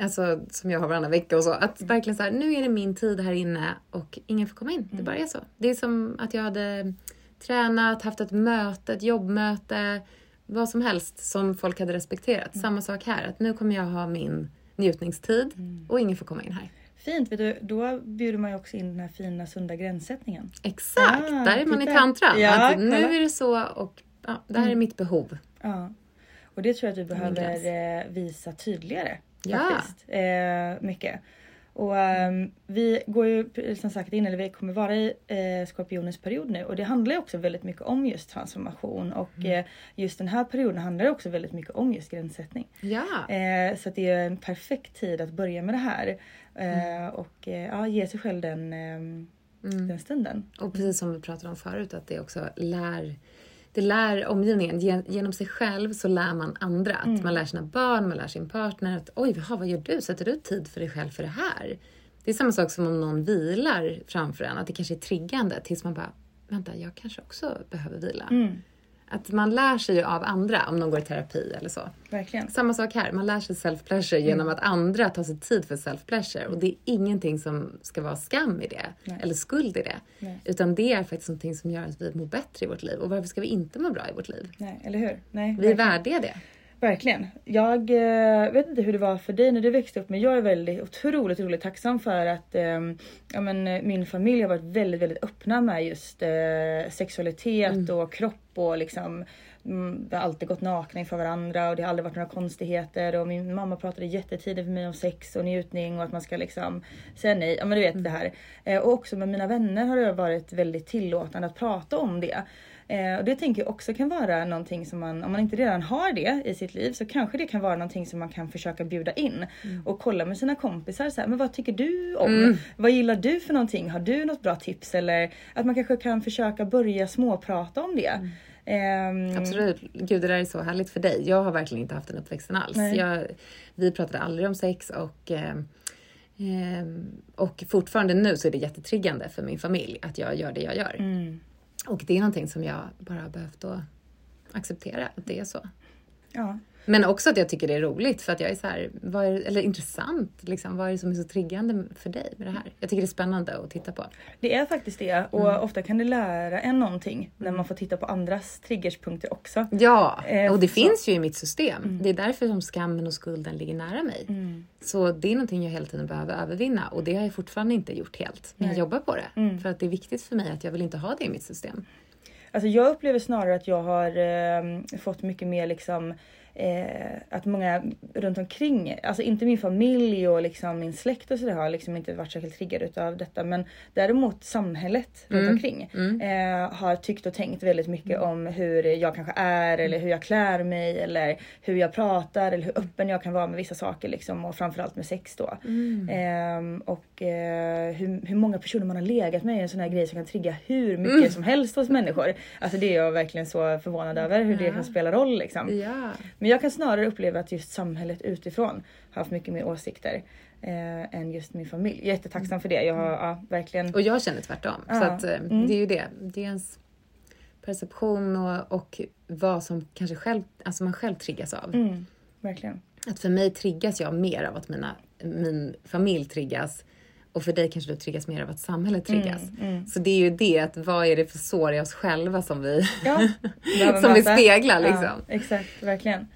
alltså som jag har varannan vecka och så, att verkligen så här, nu är det min tid här inne och ingen får komma in. Det bara är så. Det är som att jag hade tränat, haft ett möte, ett jobbmöte, vad som helst som folk hade respekterat. Samma sak här, att nu kommer jag ha min njutningstid och ingen får komma in här. Fint, vet du, då bjuder man ju också in den här fina sunda gränssättningen. Exakt, Ah, där är man i tantra. Ja, att nu är det så och ja, det här är mitt behov. Ja. Och det tror jag att vi behöver eh, visa tydligare. Ja. Faktiskt. Eh, mycket. Och ehm, vi går ju som sagt in, eller vi kommer vara i eh, skorpionens period nu och det handlar ju också väldigt mycket om just transformation och Mm. eh, just den här perioden handlar också väldigt mycket om just gränssättning. Ja, Eh, så det är en perfekt tid att börja med det här eh, Mm. och eh, ja, ge sig själv den, ehm, den stunden. och precis som vi pratade om förut att det också lär det lär omgivningen. Gen- Genom sig själv så lär man andra. Att Mm. Man lär sina barn, man lär sin partner. Att, Oj, jaha, vad gör du? Sätter du tid för dig själv för det här? Det är samma sak som om någon vilar framför en. Att det kanske är triggande tills man bara, vänta, jag kanske också behöver vila. Mm. Att man lär sig ju av andra om de går i terapi eller så. Verkligen. Samma sak här, man lär sig self-pleasure genom Mm. att andra tar sig tid för self-pleasure. Och det är ingenting som ska vara skam i det, eller skuld i det. Nej. Utan det är faktiskt någonting som gör att vi mår bättre i vårt liv. Och varför ska vi inte må bra i vårt liv? Nej, eller hur? Nej, Vi är verkligen. värdiga det. Verkligen. Jag eh, vet inte hur det var för dig när du växte upp men jag är väldigt otroligt, otroligt tacksam för att eh, ja, men, eh, min familj har varit väldigt, väldigt öppna med just eh, sexualitet och kropp och liksom mm, vi har alltid gått nakna inför varandra och det har aldrig varit några konstigheter och min mamma pratade jättetidigt för mig om sex och njutning och att man ska liksom säga nej. Ja men du vet det här. Eh, och också med mina vänner har det varit väldigt tillåtande att prata om det. Eh, och det tänker jag också kan vara någonting som man, om man inte redan har det i sitt liv så kanske det kan vara någonting som man kan försöka bjuda in. Och kolla med sina kompisar så här, men vad tycker du om? Vad gillar du för någonting? Har du något bra tips? Eller att man kanske kan försöka börja småprata om det. Ehm, Absolut. Gud, det där är så härligt för dig. Jag har verkligen inte haft den uppväxten alls. Jag, vi pratade aldrig om sex och eh, eh, och fortfarande nu så är det jättetriggande för min familj att jag gör det jag gör. Mm. Och det är någonting som jag bara har behövt att acceptera att det är så. Ja. Men också att jag tycker det är roligt för att jag är så här, är, eller intressant liksom, vad är det som är så triggande för dig med det här? Jag tycker det är spännande att titta på. Det är faktiskt det och Mm. ofta kan det lära en någonting när man får titta på andras triggerspunkter också. Ja, Eh, och det så- finns ju i mitt system. Det är därför som skammen och skulden ligger nära mig. Så det är någonting jag hela tiden behöver övervinna och det har jag fortfarande inte gjort helt. Men jag jobbar på det. För att det är viktigt för mig att jag vill inte ha det i mitt system. Alltså jag upplever snarare att jag har eh, fått mycket mer liksom eh, att många runt omkring, alltså inte min familj och liksom min släkt och sådär har liksom inte varit särskilt triggade utav detta men däremot samhället runt omkring eh, har tyckt och tänkt väldigt mycket om hur jag kanske är eller hur jag klär mig eller hur jag pratar eller hur öppen jag kan vara med vissa saker liksom och framförallt med sex då. Ehm, och eh, hur, hur många personer man har legat med är en sån här grej som kan trigga hur mycket som helst hos människor. Alltså det är jag verkligen så förvånad över hur det kan spela roll liksom. Ja. Men jag kan snarare uppleva att just samhället utifrån har haft mycket mer åsikter eh, än just min familj. Jag är jättetacksam för det. Jag har ja, verkligen... Och jag känner tvärtom. Så Ja. att, eh, det är ju det. Det är ens perception och, och vad som kanske själv, alltså man själv triggas av. Mm, verkligen. Att för mig triggas jag mer av att mina, min familj triggas och för dig kanske du triggas mer av att samhället triggas. Så det är ju det, att vad är det för sår i oss själva som vi, Ja, (laughs) som vi speglar liksom. Ja, exakt, verkligen.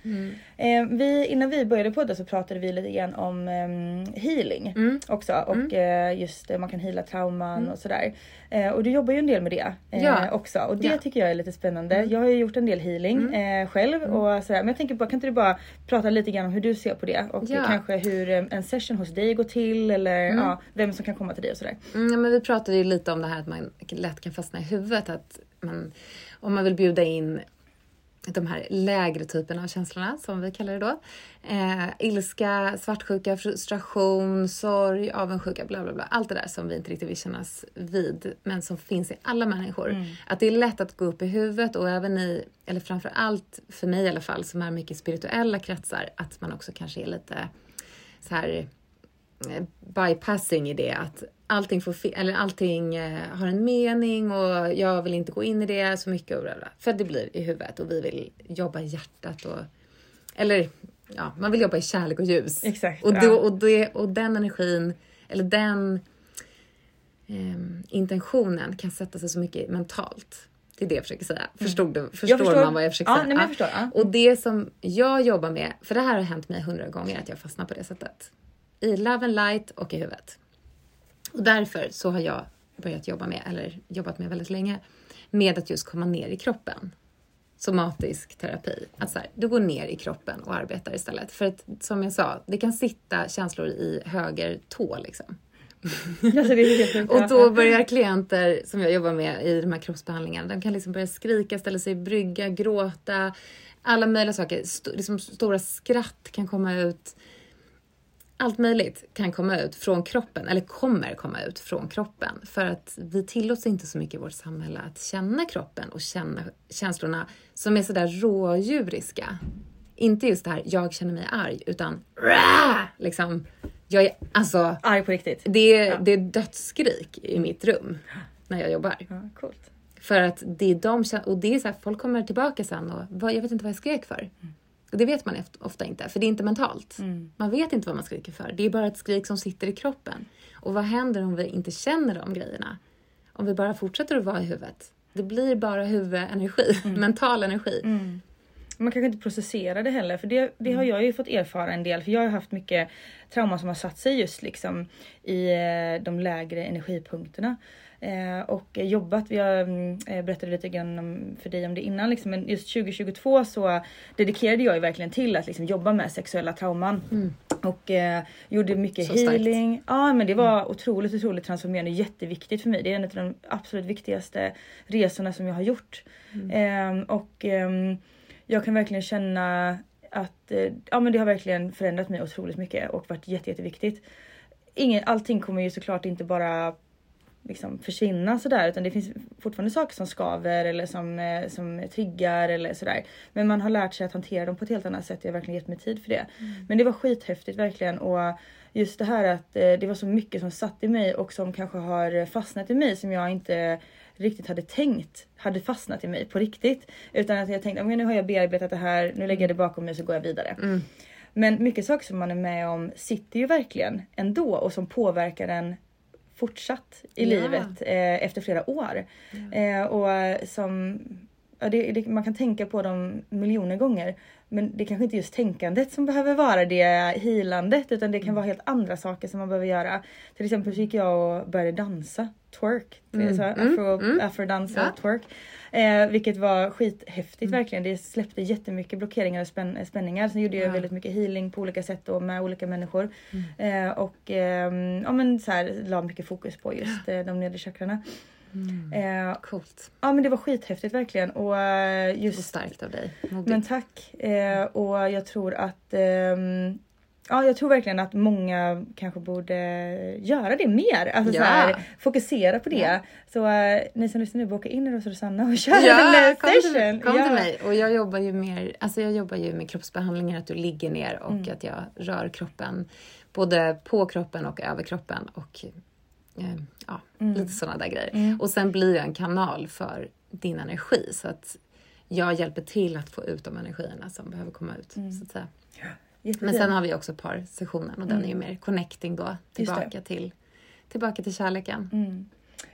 Eh, vi, innan vi började podda så pratade vi lite grann om ehm, healing också och eh, just eh, man kan heala trauman och sådär. Eh, och du jobbar ju en del med det eh, Ja. också och det Ja. tycker jag är lite spännande. Jag har ju gjort en del healing eh, själv och sådär men jag tänker bara kan inte du bara prata lite grann om hur du ser på det och kanske hur eh, en session hos dig går till eller ja, vem som kan komma till dig och sådär. Mm, men vi pratade ju lite om det här att man lätt kan fastna i huvudet. Att man, om man vill bjuda in de här lägre typerna av känslorna, som vi kallar det då. Eh, ilska, svartsjuka, frustration, sorg, avundsjuka, bla bla bla. Allt det där som vi inte riktigt vill kännas vid, men som finns i alla människor. Mm. Att det är lätt att gå upp i huvudet och även i, eller framför allt för mig i alla fall, som är mycket spirituella kretsar, att man också kanske är lite så här bypassing i det att allting, får, eller allting eh, har en mening och jag vill inte gå in i det så mycket. Och bla bla. För det blir i huvudet och vi vill jobba i hjärtat och eller ja, man vill jobba i kärlek och ljus. Exakt. Och, då, och, det, och den energin, eller den eh, intentionen kan sätta sig så mycket mentalt. Det är det jag försöker säga. Mm. Förstod du, förstår, förstår, man vad jag försöker ja, säga? Nej, jag förstår, ja. Och det som jag jobbar med, för det här har hänt mig hundra gånger att jag fastnar på det sättet. I love and light och i huvudet. Och därför så har jag börjat jobba med, eller jobbat med väldigt länge, med att just komma ner i kroppen. Somatisk terapi. Att så här, du går ner i kroppen och arbetar istället. För att som jag sa, det kan sitta känslor i höger tå liksom. (laughs) och då börjar klienter som jag jobbar med i de här kroppsbehandlingarna, de kan liksom börja skrika, ställa sig i brygga, gråta, alla möjliga saker. St liksom stora skratt kan komma ut allt möjligt kan komma ut från kroppen, eller kommer komma ut från kroppen. För att vi tillåts inte så mycket i vårt samhälle att känna kroppen och känna känslorna som är sådär rådjuriska. Inte just det här, jag känner mig arg, utan liksom, jag är alltså... Arg på riktigt? Det är, ja. det är dödsskrik i mitt rum när jag jobbar. Ja, coolt. För att det är de, och det är så här, folk kommer tillbaka sen och jag vet inte vad jag skrek för. Mm. Och det vet man ofta inte, för det är inte mentalt. Mm. Man vet inte vad man skriker för. Det är bara ett skrik som sitter i kroppen. Och vad händer om vi inte känner de grejerna? Om vi bara fortsätter att vara i huvudet. Det blir bara huvudenergi, mm. (laughs) mental energi. Mm. Man kanske inte processerar det heller, för det, det har mm. jag ju fått erfara en del. För jag har haft mycket trauma som har satt sig just liksom i eh, de lägre energipunkterna. Eh, och jobbat, har, mm, eh, berättade lite grann för dig om det innan liksom, men just 2022 så dedikerade jag ju verkligen till att liksom, jobba med sexuella trauman. Mm. Och eh, gjorde mycket så healing. Starkt. Ja men det var mm. otroligt, otroligt transformerande, jätteviktigt för mig. Det är en av de absolut viktigaste resorna som jag har gjort. Mm. Eh, och ehm, jag kan verkligen känna att eh, ja, men det har verkligen förändrat mig otroligt mycket och varit jätte, jätteviktigt. Ingen, allting kommer ju såklart inte bara liksom försvinna sådär utan det finns fortfarande saker som skaver eller som, eh, som triggar eller sådär. Men man har lärt sig att hantera dem på ett helt annat sätt. Jag har verkligen gett mig tid för det. Mm. Men det var skithäftigt verkligen och just det här att eh, det var så mycket som satt i mig och som kanske har fastnat i mig som jag inte riktigt hade tänkt hade fastnat i mig på riktigt. Utan att jag tänkte nu har jag bearbetat det här, nu lägger jag det bakom mig så går jag vidare. Mm. Men mycket saker som man är med om sitter ju verkligen ändå och som påverkar en fortsatt i ja. livet eh, efter flera år. Ja. Eh, och som, ja, det, det, man kan tänka på dem miljoner gånger. Men det är kanske inte just tänkandet som behöver vara det healandet utan det kan mm. vara helt andra saker som man behöver göra. Till exempel så gick jag och började dansa, twerk, mm. så, mm. afro, mm. afrodansa, ja. twerk. Eh, vilket var skithäftigt mm. verkligen. Det släppte jättemycket blockeringar och spän spänningar. Sen gjorde jag ja. väldigt mycket healing på olika sätt och med olika människor. Eh, och eh, ja, men så här, la mycket fokus på just eh, de nedre chakrarna. Mm. Eh, Coolt. Ja men det var skithäftigt verkligen. Och eh, just... Och starkt av dig. Modigt. Men tack. Eh, och jag tror att ehm, Ja, jag tror verkligen att många kanske borde göra det mer. Alltså ja. så här, fokusera på det. Ja. Så uh, ni som lyssnar nu, boka in er hos Rosanna och (laughs) kör ja, en kom session. Till, kom ja. till mig. Och jag jobbar ju mer, alltså jag jobbar ju med kroppsbehandlingar, att du ligger ner och mm. att jag rör kroppen. Både på kroppen och över kroppen. Och eh, ja, mm. lite sådana där grejer. Mm. Och sen blir jag en kanal för din energi. Så att jag hjälper till att få ut de energierna som behöver komma ut. Mm. Så att säga. Men sen har vi också parsessionen och den är ju mm. mer connecting då tillbaka till, tillbaka till kärleken. Mm.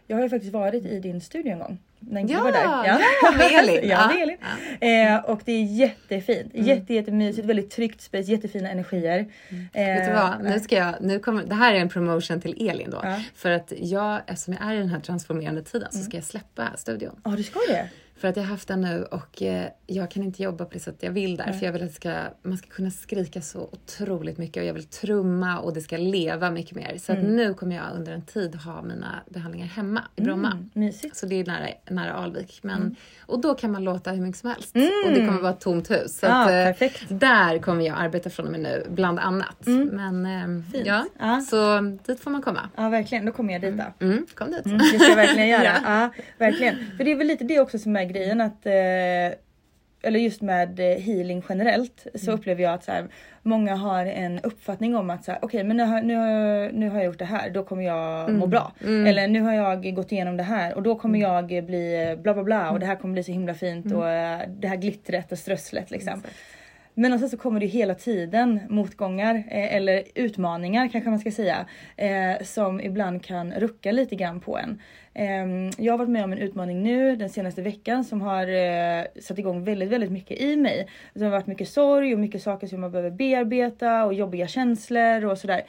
Jag har ju faktiskt varit i din studio en gång. Den ja, var där. Ja. (laughs) ja, med Elin. ja, med Elin. Ja. Eh, och det är jättefint. Mm. Jätte, jättemysigt, väldigt tryggt space, jättefina energier. Mm. Eh, Vet du vad, nu ska jag, nu kommer, det här är en promotion till Elin då. Ja. För att jag, eftersom jag är i den här transformerande tiden så mm. ska jag släppa studion. Ja, du ska det? För att jag har haft den nu och eh, jag kan inte jobba på det sättet jag vill där. För jag vill att ska, man ska kunna skrika så otroligt mycket och jag vill trumma och det ska leva mycket mer. Så Mm. att nu kommer jag under en tid ha mina behandlingar hemma i Bromma. Mm, mysigt. Så det är nära, nära Alvik. Men, Och då kan man låta hur mycket som helst. Och det kommer vara ett tomt hus. Så Ja, att, eh, perfekt. där kommer jag arbeta från och med nu, bland annat. Men ehm, ja, Ja. så dit får man komma. Ja, verkligen. Då kommer jag dit då. Mm, kom dit. Mm, det ska jag verkligen göra. (laughs) Ja. ja. verkligen. För det är väl lite det också som är grejen att eh, eller just med eh, healing generellt så upplever jag att så här, många har en uppfattning om att så här, okej men nu har, nu, har, nu har jag gjort det här, då kommer jag må bra. Eller nu har jag gått igenom det här och då kommer jag bli bla bla bla och det här kommer bli så himla fint och eh, det här glittret och strösslet liksom. Men sen så kommer det hela tiden motgångar eh, eller utmaningar kanske man ska säga. Eh, som ibland kan rucka lite grann på en. Eh, jag har varit med om en utmaning nu den senaste veckan som har eh, satt igång väldigt, väldigt mycket i mig. Det har varit mycket sorg och mycket saker som man behöver bearbeta och jobbiga känslor och sådär.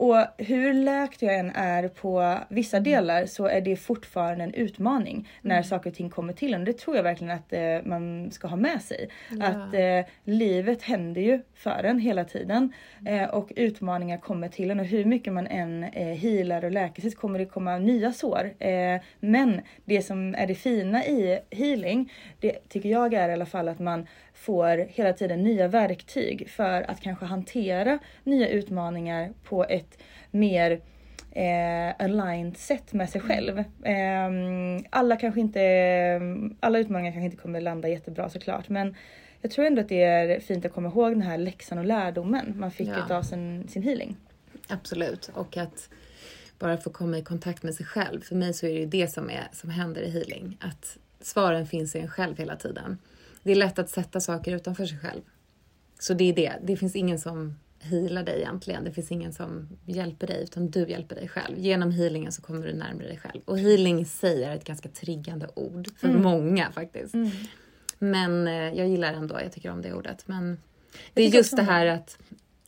Och hur läkt jag än är på vissa delar så är det fortfarande en utmaning när saker och ting kommer till en. Det tror jag verkligen att eh, man ska ha med sig. Att eh, livet händer ju för en hela tiden eh, och utmaningar kommer till en och hur mycket man än eh, healar och läker sig så kommer det komma nya sår. Eh, men det som är det fina i healing, det tycker jag är i alla fall att man får hela tiden nya verktyg för att kanske hantera nya utmaningar på ett mer eh, aligned sätt med sig själv. Ehm, alla kanske inte, alla utmaningar kanske inte kommer landa jättebra såklart men jag tror ändå att det är fint att komma ihåg den här läxan och lärdomen man fick Ja. utav sin, sin healing. Absolut. Och att bara få komma i kontakt med sig själv. För mig så är det ju det som, är, som händer i healing. Att svaren finns i en själv hela tiden. Det är lätt att sätta saker utanför sig själv. Så det är det. Det finns ingen som healar dig egentligen. Det finns ingen som hjälper dig, utan du hjälper dig själv. Genom healingen så kommer du närmare dig själv. Och healing i sig är ett ganska triggande ord för många faktiskt. Men eh, jag gillar ändå, jag tycker om det ordet. Men det är just det här att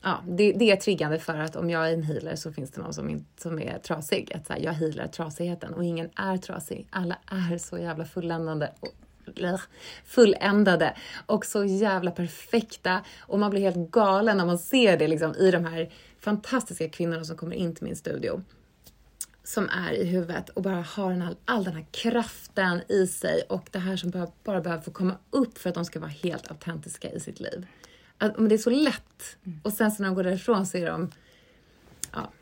Ja, det, det är triggande för att om jag är en healer så finns det någon som, inte, som är trasig. Att så här, jag healar trasigheten och ingen är trasig. Alla är så jävla fulländande och fulländade och så jävla perfekta. Och man blir helt galen när man ser det liksom, i de här fantastiska kvinnorna som kommer in till min studio som är i huvudet och bara har den all, all den här kraften i sig och det här som bara, bara behöver få komma upp för att de ska vara helt autentiska i sitt liv. Att, men det är så lätt. Och sen så när de går därifrån så är de, ja,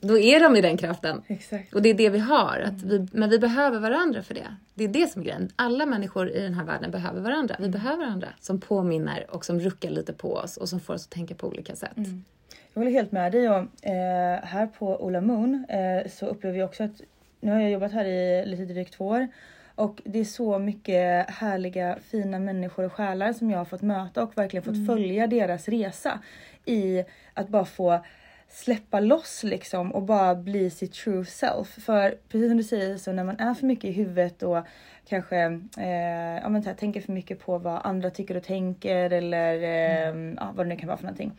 då är de i den kraften. Exakt. Och det är det vi har. Att vi, men vi behöver varandra för det. Det är det som är grejen. Alla människor i den här världen behöver varandra. Vi behöver varandra som påminner och som ruckar lite på oss och som får oss att tänka på olika sätt. Jag håller helt med dig och eh, här på Ola Moon eh, så upplever jag också att nu har jag jobbat här i lite drygt två år och det är så mycket härliga fina människor och själar som jag har fått möta och verkligen fått följa deras resa i att bara få släppa loss liksom och bara bli sitt true self. För precis som du säger så när man är för mycket i huvudet och kanske eh, ja, men här, tänker för mycket på vad andra tycker och tänker eller eh, ja, vad det nu kan vara för någonting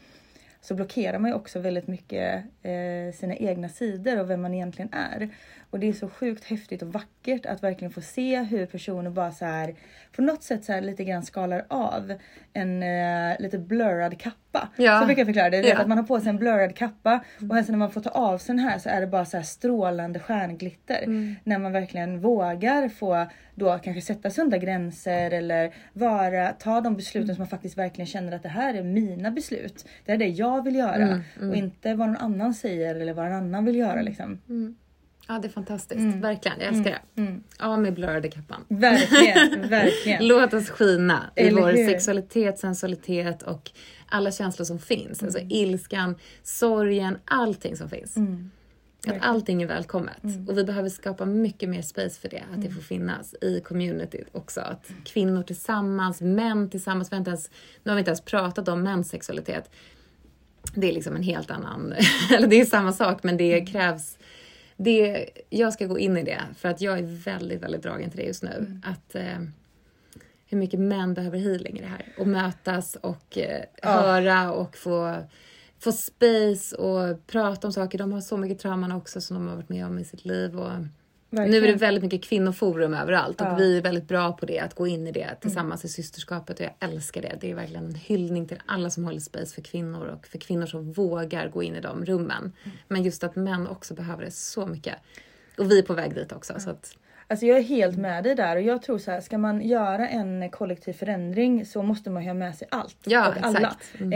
så blockerar man ju också väldigt mycket eh, sina egna sidor och vem man egentligen är. Och det är så sjukt häftigt och vackert att verkligen få se hur personer bara så här på något sätt så här lite grann skalar av en eh, lite blurrad kappa. Ja. Så brukar jag förklara det. Ja. att man har på sig en blurrad kappa och sen så när man får ta av sig den här så är det bara så här strålande stjärnglitter. När man verkligen vågar få då kanske sätta sunda gränser eller vara, ta de besluten som man faktiskt verkligen känner att det här är mina beslut. Det är det jag vill göra och inte vad någon annan säger eller vad någon annan vill göra liksom. Ja, det är fantastiskt. Verkligen, jag älskar det. Ja, med blurrade kappan. Verkligen, (laughs) verkligen. Låt oss skina i Eller vår hur? sexualitet, sensualitet och alla känslor som finns. Alltså ilskan, sorgen, allting som finns. Att allting är välkommet. Och vi behöver skapa mycket mer space för det. Att det får finnas i communityt också. Att kvinnor tillsammans, män tillsammans. Vi har inte ens, nu har vi inte ens pratat om mäns sexualitet. Det är liksom en helt annan, (laughs) eller det är samma sak men det krävs det, jag ska gå in i det för att jag är väldigt, väldigt dragen till det just nu. Att eh, hur mycket män behöver healing i det här. Och mötas och eh, höra och få, få space och prata om saker. De har så mycket trauman också som de har varit med om i sitt liv. Och Verkligen. Nu är det väldigt mycket kvinnoforum överallt och Ja. vi är väldigt bra på det, att gå in i det tillsammans i systerskapet och jag älskar det. Det är verkligen en hyllning till alla som håller space för kvinnor och för kvinnor som vågar gå in i de rummen. Men just att män också behöver det så mycket. Och vi är på väg dit också. Så att, Alltså jag är helt med dig där och jag tror så här, ska man göra en kollektiv förändring så måste man ha med sig allt Ja, och alla. exakt. Mm.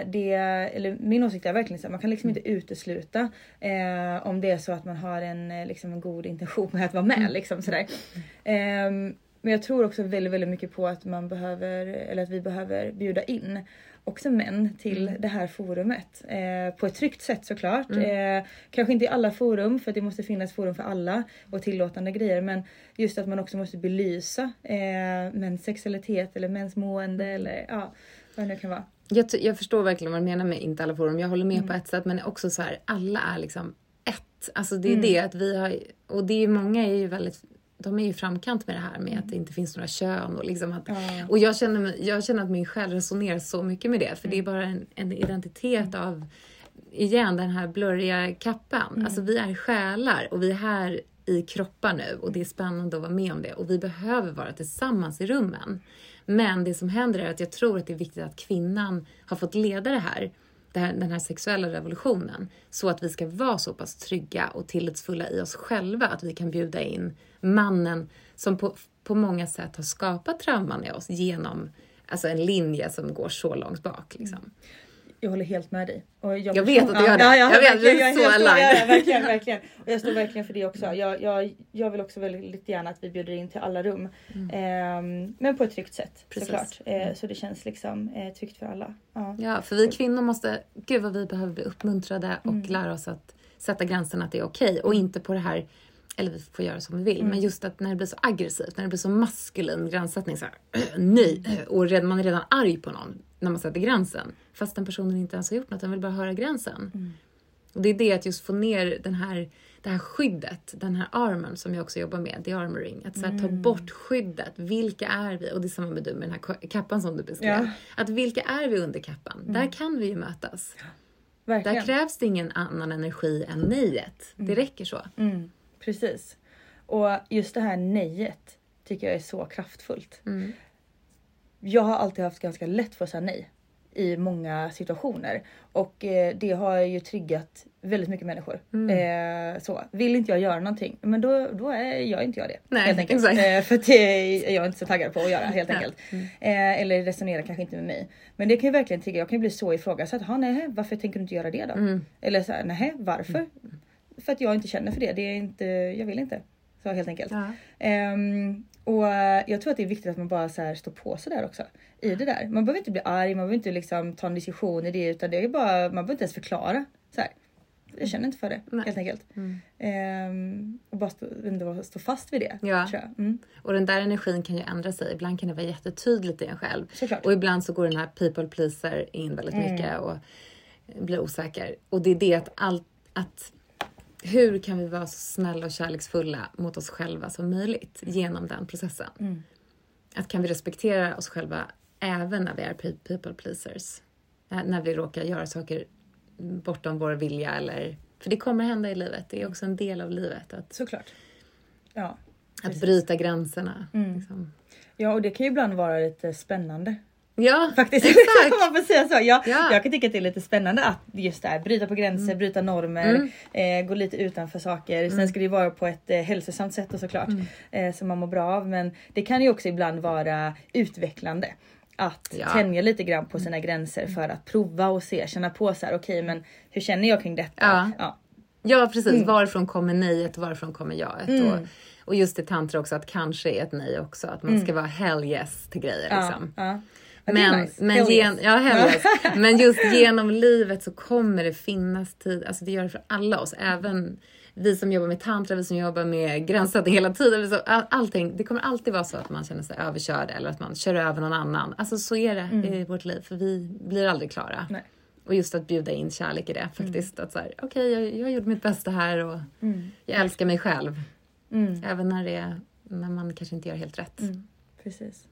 Eh, det, eller min åsikt är verkligen så här, man kan liksom inte utesluta eh, om det är så att man har en, eh, liksom en god intention med att vara med. Liksom, sådär. Ehm, men jag tror också väldigt, väldigt mycket på att man behöver, eller att vi behöver bjuda in också män till det här forumet. Eh, på ett tryggt sätt såklart. Eh, kanske inte i alla forum för att det måste finnas forum för alla och tillåtande grejer. Men just att man också måste belysa eh, mäns sexualitet eller mäns mående eller ja, vad det nu kan vara. jag, jag förstår verkligen vad du menar med inte alla forum. Jag håller med på ett sätt men också så här, alla är liksom ett. Alltså det är det att vi har, och det är många är ju väldigt de är ju framkant med det här med att det inte finns några kön och liksom att, och jag känner, jag känner att min själ resonerar så mycket med det för det är bara en, en identitet av igen den här blurriga kappan. Alltså vi är själar och vi är här i kroppar nu och det är spännande att vara med om det och vi behöver vara tillsammans i rummen. Men det som händer är att jag tror att det är viktigt att kvinnan har fått leda det här, här den här sexuella revolutionen så att vi ska vara så pass trygga och tillitsfulla i oss själva att vi kan bjuda in mannen som på, på många sätt har skapat trauman i oss genom alltså en linje som går så långt bak. Liksom. Mm. Jag håller helt med dig. Och Jag vet att du gör det. Jag vet, vi är så aligned. ja, ja, verkligen, verkligen. Och jag står verkligen för det också. Jag, jag, jag vill också väldigt gärna att vi bjuder in till alla rum. Ehm, men på ett tryggt sätt Mm. Precis. såklart. Eh, så det känns liksom eh, tryggt för alla. Ja. Ja, för vi kvinnor måste, gud vad vi behöver bli uppmuntrade och Mm. lära oss att sätta gränsen att det är okej och inte på det här, eller vi får göra som vi vill, Mm. men just att när det blir så aggressivt, när det blir så maskulin gränssättning så här, (clears throat) nej, och man är redan arg på någon när man sätter gränsen, fast den personen inte ens har gjort något, den vill bara höra gränsen. Mm. Och det är det att just få ner den här, det här skyddet, den här armorn som jag också jobbar med, the armoring. Att så här, ta bort skyddet. Vilka är vi? Och det är samma med du med den här ka- kappan som du beskrev. Ja. Att vilka är vi under kappan? Där kan vi ju mötas. Verkligen. Där krävs det ingen annan energi än nejet. Det räcker så. Mm, precis. Och just det här nejet tycker jag är så kraftfullt. Mm. Jag har alltid haft ganska lätt för att säga nej i många situationer och eh, det har ju triggat väldigt mycket människor. Mm. Eh, så vill inte jag göra någonting, men då, då är jag inte jag det. Nej, helt enkelt. Eh, för det är jag inte så taggad på att göra helt (laughs) enkelt. Eh, eller resonerar kanske inte med mig. Men det kan ju verkligen trigga. Jag kan ju bli så ifrågasatt. "Ha, Nej, varför tänker du inte göra det då? Mm. Eller så här, nej, varför? För att jag inte känner för det. Det är inte, jag vill inte. Så helt enkelt. Ja. Ehm, och eh, jag tror att det är viktigt att man bara så står på sig där också. I det där. Man behöver inte bli arg, man behöver inte liksom ta en diskussion i det utan det är bara, man behöver inte ens förklara. Så här. Jag känner inte för det Nej. helt enkelt. Ehm, och bara stå, ändå stå fast vid det. Ja. Tror jag. Mm. Och den där energin kan ju ändra sig. Ibland kan det vara jättetydligt i en själv. Såklart. Och ibland så går den här people pleaser in väldigt mycket och blir osäker. Och det är det att allt, att hur kan vi vara så snälla och kärleksfulla mot oss själva som möjligt genom den processen? Att kan vi respektera oss själva även när vi är pe- people pleasers? När vi råkar göra saker bortom vår vilja eller... För det kommer hända i livet. Det är också en del av livet. Att, Såklart. Ja. att bryta gränserna. Liksom. ja, och det kan ju ibland vara lite spännande. Ja, Faktiskt. exakt. Om (laughs) man får säga så. Jag, Ja. Mm. jag kan tycka att det är lite spännande att just det här, bryta på gränser, bryta normer, eh, gå lite utanför saker. Mm. Sen ska det ju vara på ett eh, hälsosamt sätt och såklart. Eh, som man mår bra av. Men det kan ju också ibland vara utvecklande. Att Ja. tänja lite grann på sina gränser för att prova och se, känna på så här, okej men hur känner jag kring detta? Ja. Ja. Ja, precis. Varifrån kommer nejet och varifrån kommer jaet? Och, och just i tantra också att kanske är ett nej också. Att man ska vara hell yes till grejer. Liksom. Men, nice. men, Hell gen, yes. ja, hell yes. (laughs) men just genom livet så kommer det finnas tid, alltså det gör det för alla oss, även vi som jobbar med tantra, vi som jobbar med gränssättning hela tiden. all- Allting, det kommer alltid vara så att man känner sig överkörd eller att man kör över någon annan. Alltså så är det i vårt liv, för vi blir aldrig klara. Mm. Nej. Och just att bjuda in kärlek i det faktiskt. Att så här, okej, jag, jag gjorde mitt bästa här och jag älskar mig själv. Mm. Även när, det, är- när man kanske inte gör helt rätt. Precis.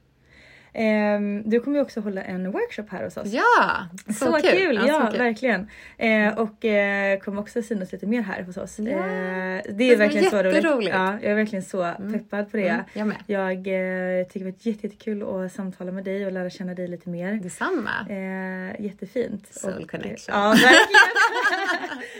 Ehm, du kommer ju också hålla en workshop här hos oss. Ja, så, Så, kul! Ja, Ja, så kul. verkligen. Eh, och eh, kommer också synas lite mer här hos oss. Ja. Eh, det Det är ska verkligen så roligt. Ja, jag är verkligen så peppad på det. Mm, jag med. Jag eh, tycker det var jätte- jättekul att samtala med dig och lära känna dig lite mer. Detsamma. Eh, jättefint. Soul Och, connection. Ja, verkligen. (laughs)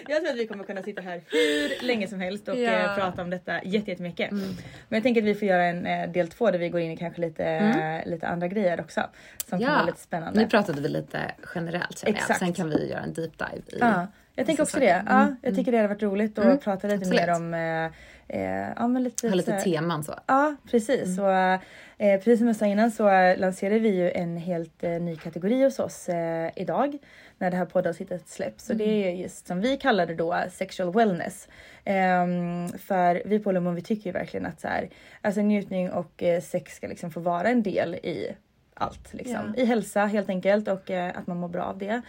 jag tror att vi kommer kunna sitta här hur länge som helst och Ja. Mm. eh, prata om detta jätte- jättemycket. Men jag tänker att vi får göra en eh, del två där vi går in i kanske lite, eh, lite andra grejer också. Som kan vara lite spännande. Nu pratade vi lite generellt känner jag. Exakt. Sen kan vi göra en deep dive i Ja, jag tänker också det. Ja, Mm, jag tycker det hade varit roligt att Mm, prata lite absolut. mer om eh, eh, ja, men lite, Ha så lite här- teman så. Ja, precis. Så, eh, precis som jag sa innan så lanserar vi ju en helt eh, ny kategori hos oss eh, idag när det här poddavsnittet släpps. Så det är ju just som vi kallar det då sexual wellness. Ehm, för vi på Lemon vi tycker ju verkligen att så här, alltså njutning och eh, sex ska liksom få vara en del i allt. Liksom. Ja. I hälsa helt enkelt och eh, att man mår bra av det.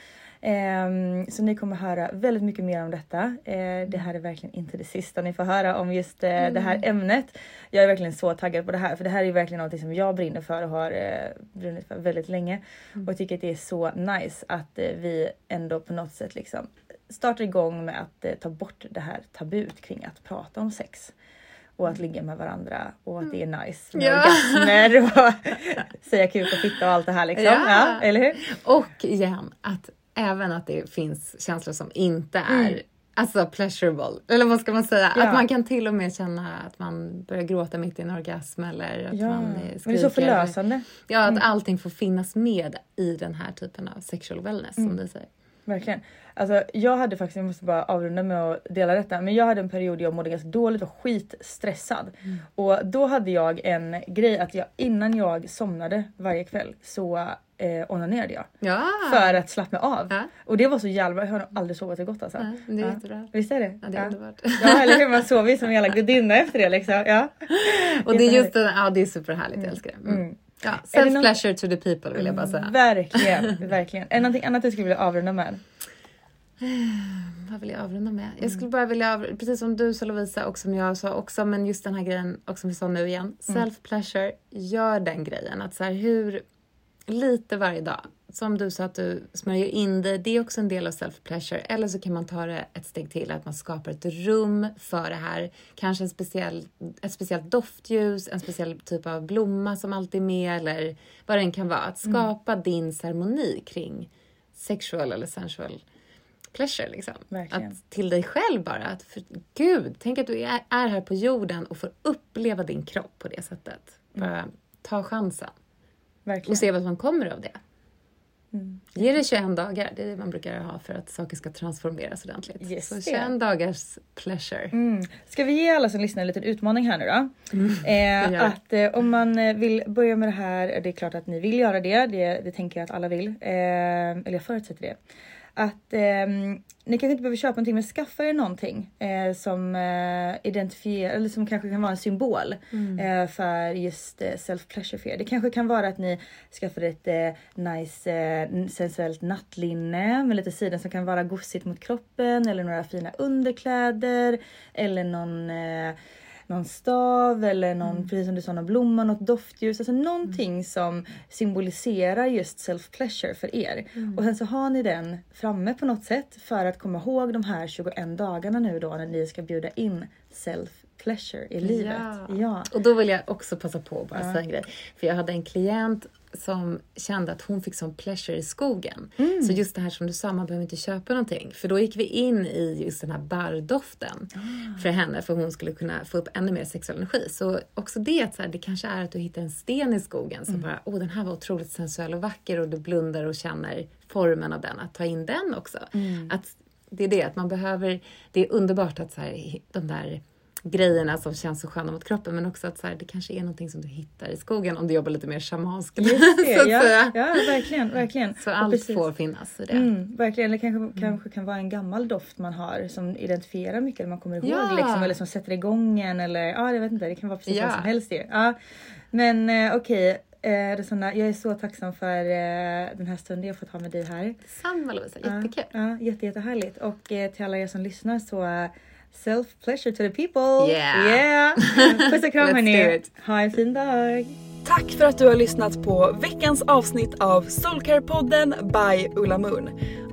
Ehm, så ni kommer höra väldigt mycket mer om detta. Eh, det här är verkligen inte det sista ni får höra om just eh, det här ämnet. Jag är verkligen så taggad på det här för det här är verkligen något som jag brinner för och har eh, brunnit för väldigt länge. Och jag tycker att det är så nice att vi ändå på något sätt liksom startar igång med att ta bort det här tabut kring att prata om sex. Och att ligga med varandra och att det är nice med Ja. orgasmer och (laughs) säga kuk och fitta och allt det här liksom. Ja. Ja, eller hur? Och igen, att även att det finns känslor som inte är Alltså pleasurable, eller vad ska man säga? Mm. Ja. Att man kan till och med känna att man börjar gråta mitt i en orgasm eller att Ja, man men det är skriker. så förlösande. Ja, att allting får finnas med i den här typen av sexual wellness Mm. som du säger. Verkligen. Alltså, jag hade faktiskt, jag måste bara avrunda med att dela detta, men jag hade en period jag mådde ganska dåligt och skitstressad. Och då hade jag en grej att jag innan jag somnade varje kväll så eh, onanerade jag. Ja, För att slappna av. Ja. Och det var så jävla bra, jag har nog aldrig sovit så gott alltså. Ja, det är Ja. jättebra. Visst är det? Ja, det är underbart. Ja eller hur, man sover som en jävla gudinna efter det liksom. Ja. (laughs) Och det är just det, ja det är superhärligt, jag älskar det. Mm. Ja, någon- self-pleasure to the people vill jag bara säga. Verkligen, verkligen. Är det någonting annat du skulle vilja avrunda med? (sighs) Vad vill jag avrunda med? Jag skulle bara vilja, av- precis som du sa Lovisa och som jag sa också, men just den här grejen och som vi sa nu igen. Self-pleasure, gör den grejen. Att så här, hur, lite varje dag. Som du sa att du smörjer in det, det är också en del av self-pleasure. Eller så kan man ta det ett steg till, att man skapar ett rum för det här. Kanske en speciell, ett speciellt doftljus, en speciell typ av blomma som alltid är med eller vad det än kan vara. Att skapa din ceremoni kring sexual eller sensual pleasure liksom. Verkligen. Att till dig själv bara. Att för, Gud, tänk att du är, är här på jorden och får uppleva din kropp på det sättet. Bara ta chansen Verkligen. och se vad som kommer av det. Ge det 21 dagar, det är det man brukar ha för att saker ska transformeras ordentligt. Just Så det. 21 dagars pleasure. Mm. Ska vi ge alla som lyssnar en liten utmaning här nu då? gör Eh, (laughs) det. att eh, om man eh, vill börja med det här, det är klart att ni vill göra det, det, det tänker jag att alla vill. Eh, eller jag förutsätter det. Att eh, ni kanske inte behöver köpa någonting men skaffa er någonting eh, som eh, identifierar eller som kanske kan vara en symbol eh, för just eh, self pleasure för er. Det kanske kan vara att ni skaffar ett eh, nice sensuellt nattlinne med lite sidan som kan vara gosigt mot kroppen eller några fina underkläder eller någon någon stav eller någon, precis som du sa, någon blomma, något doftljus. Alltså någonting som symboliserar just self pleasure för er. Och sen så har ni den framme på något sätt för att komma ihåg de här 21 dagarna nu då när ni ska bjuda in self pleasure i livet. Ja. Och då vill jag också passa på att bara säga en grej. För jag hade en klient som kände att hon fick sån pleasure i skogen. Mm. Så just det här som du sa, man behöver inte köpa någonting. För då gick vi in i just den här barrdoften Ah. för henne, för hon skulle kunna få upp ännu mer sexuell energi. Så också det, att så här, det kanske är att du hittar en sten i skogen som Mm. bara, åh den här var otroligt sensuell och vacker och du blundar och känner formen av den, att ta in den också. Mm. Att det är det, att man behöver, det är underbart att så här, de där grejerna som känns så sköna mot kroppen men också att så här, det kanske är någonting som du hittar i skogen om du jobbar lite mer shamanskt. Just (laughs) det, så ja, säga. ja verkligen, verkligen. Så Och allt precis. får finnas i det. Mm, verkligen, eller kanske, kanske kan vara en gammal doft man har som identifierar mycket, eller man kommer ihåg Ja. liksom, eller som sätter igång en eller ja, jag vet inte, det kan vara precis Ja. vad som helst ju. Ja. Men eh, okej, eh, Rosanna, jag är så tacksam för eh, den här stunden jag fått ha med dig här. Samma Lovisa, jättekul. Ja, ja, jätte, jättehärligt. Och eh, till alla er som lyssnar så self pleasure to the people. Yeah. yeah. (laughs) Puss och kram Let's hörni. do it. Ha en fin dag. Tack för att du har lyssnat på veckans avsnitt av Soulcare-podden by Ulla Moon.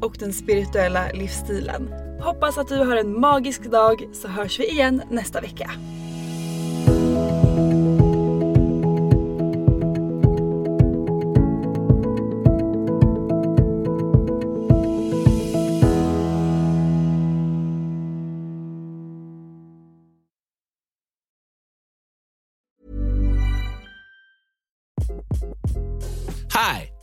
och den spirituella livsstilen. Hoppas att du har en magisk dag så hörs vi igen nästa vecka.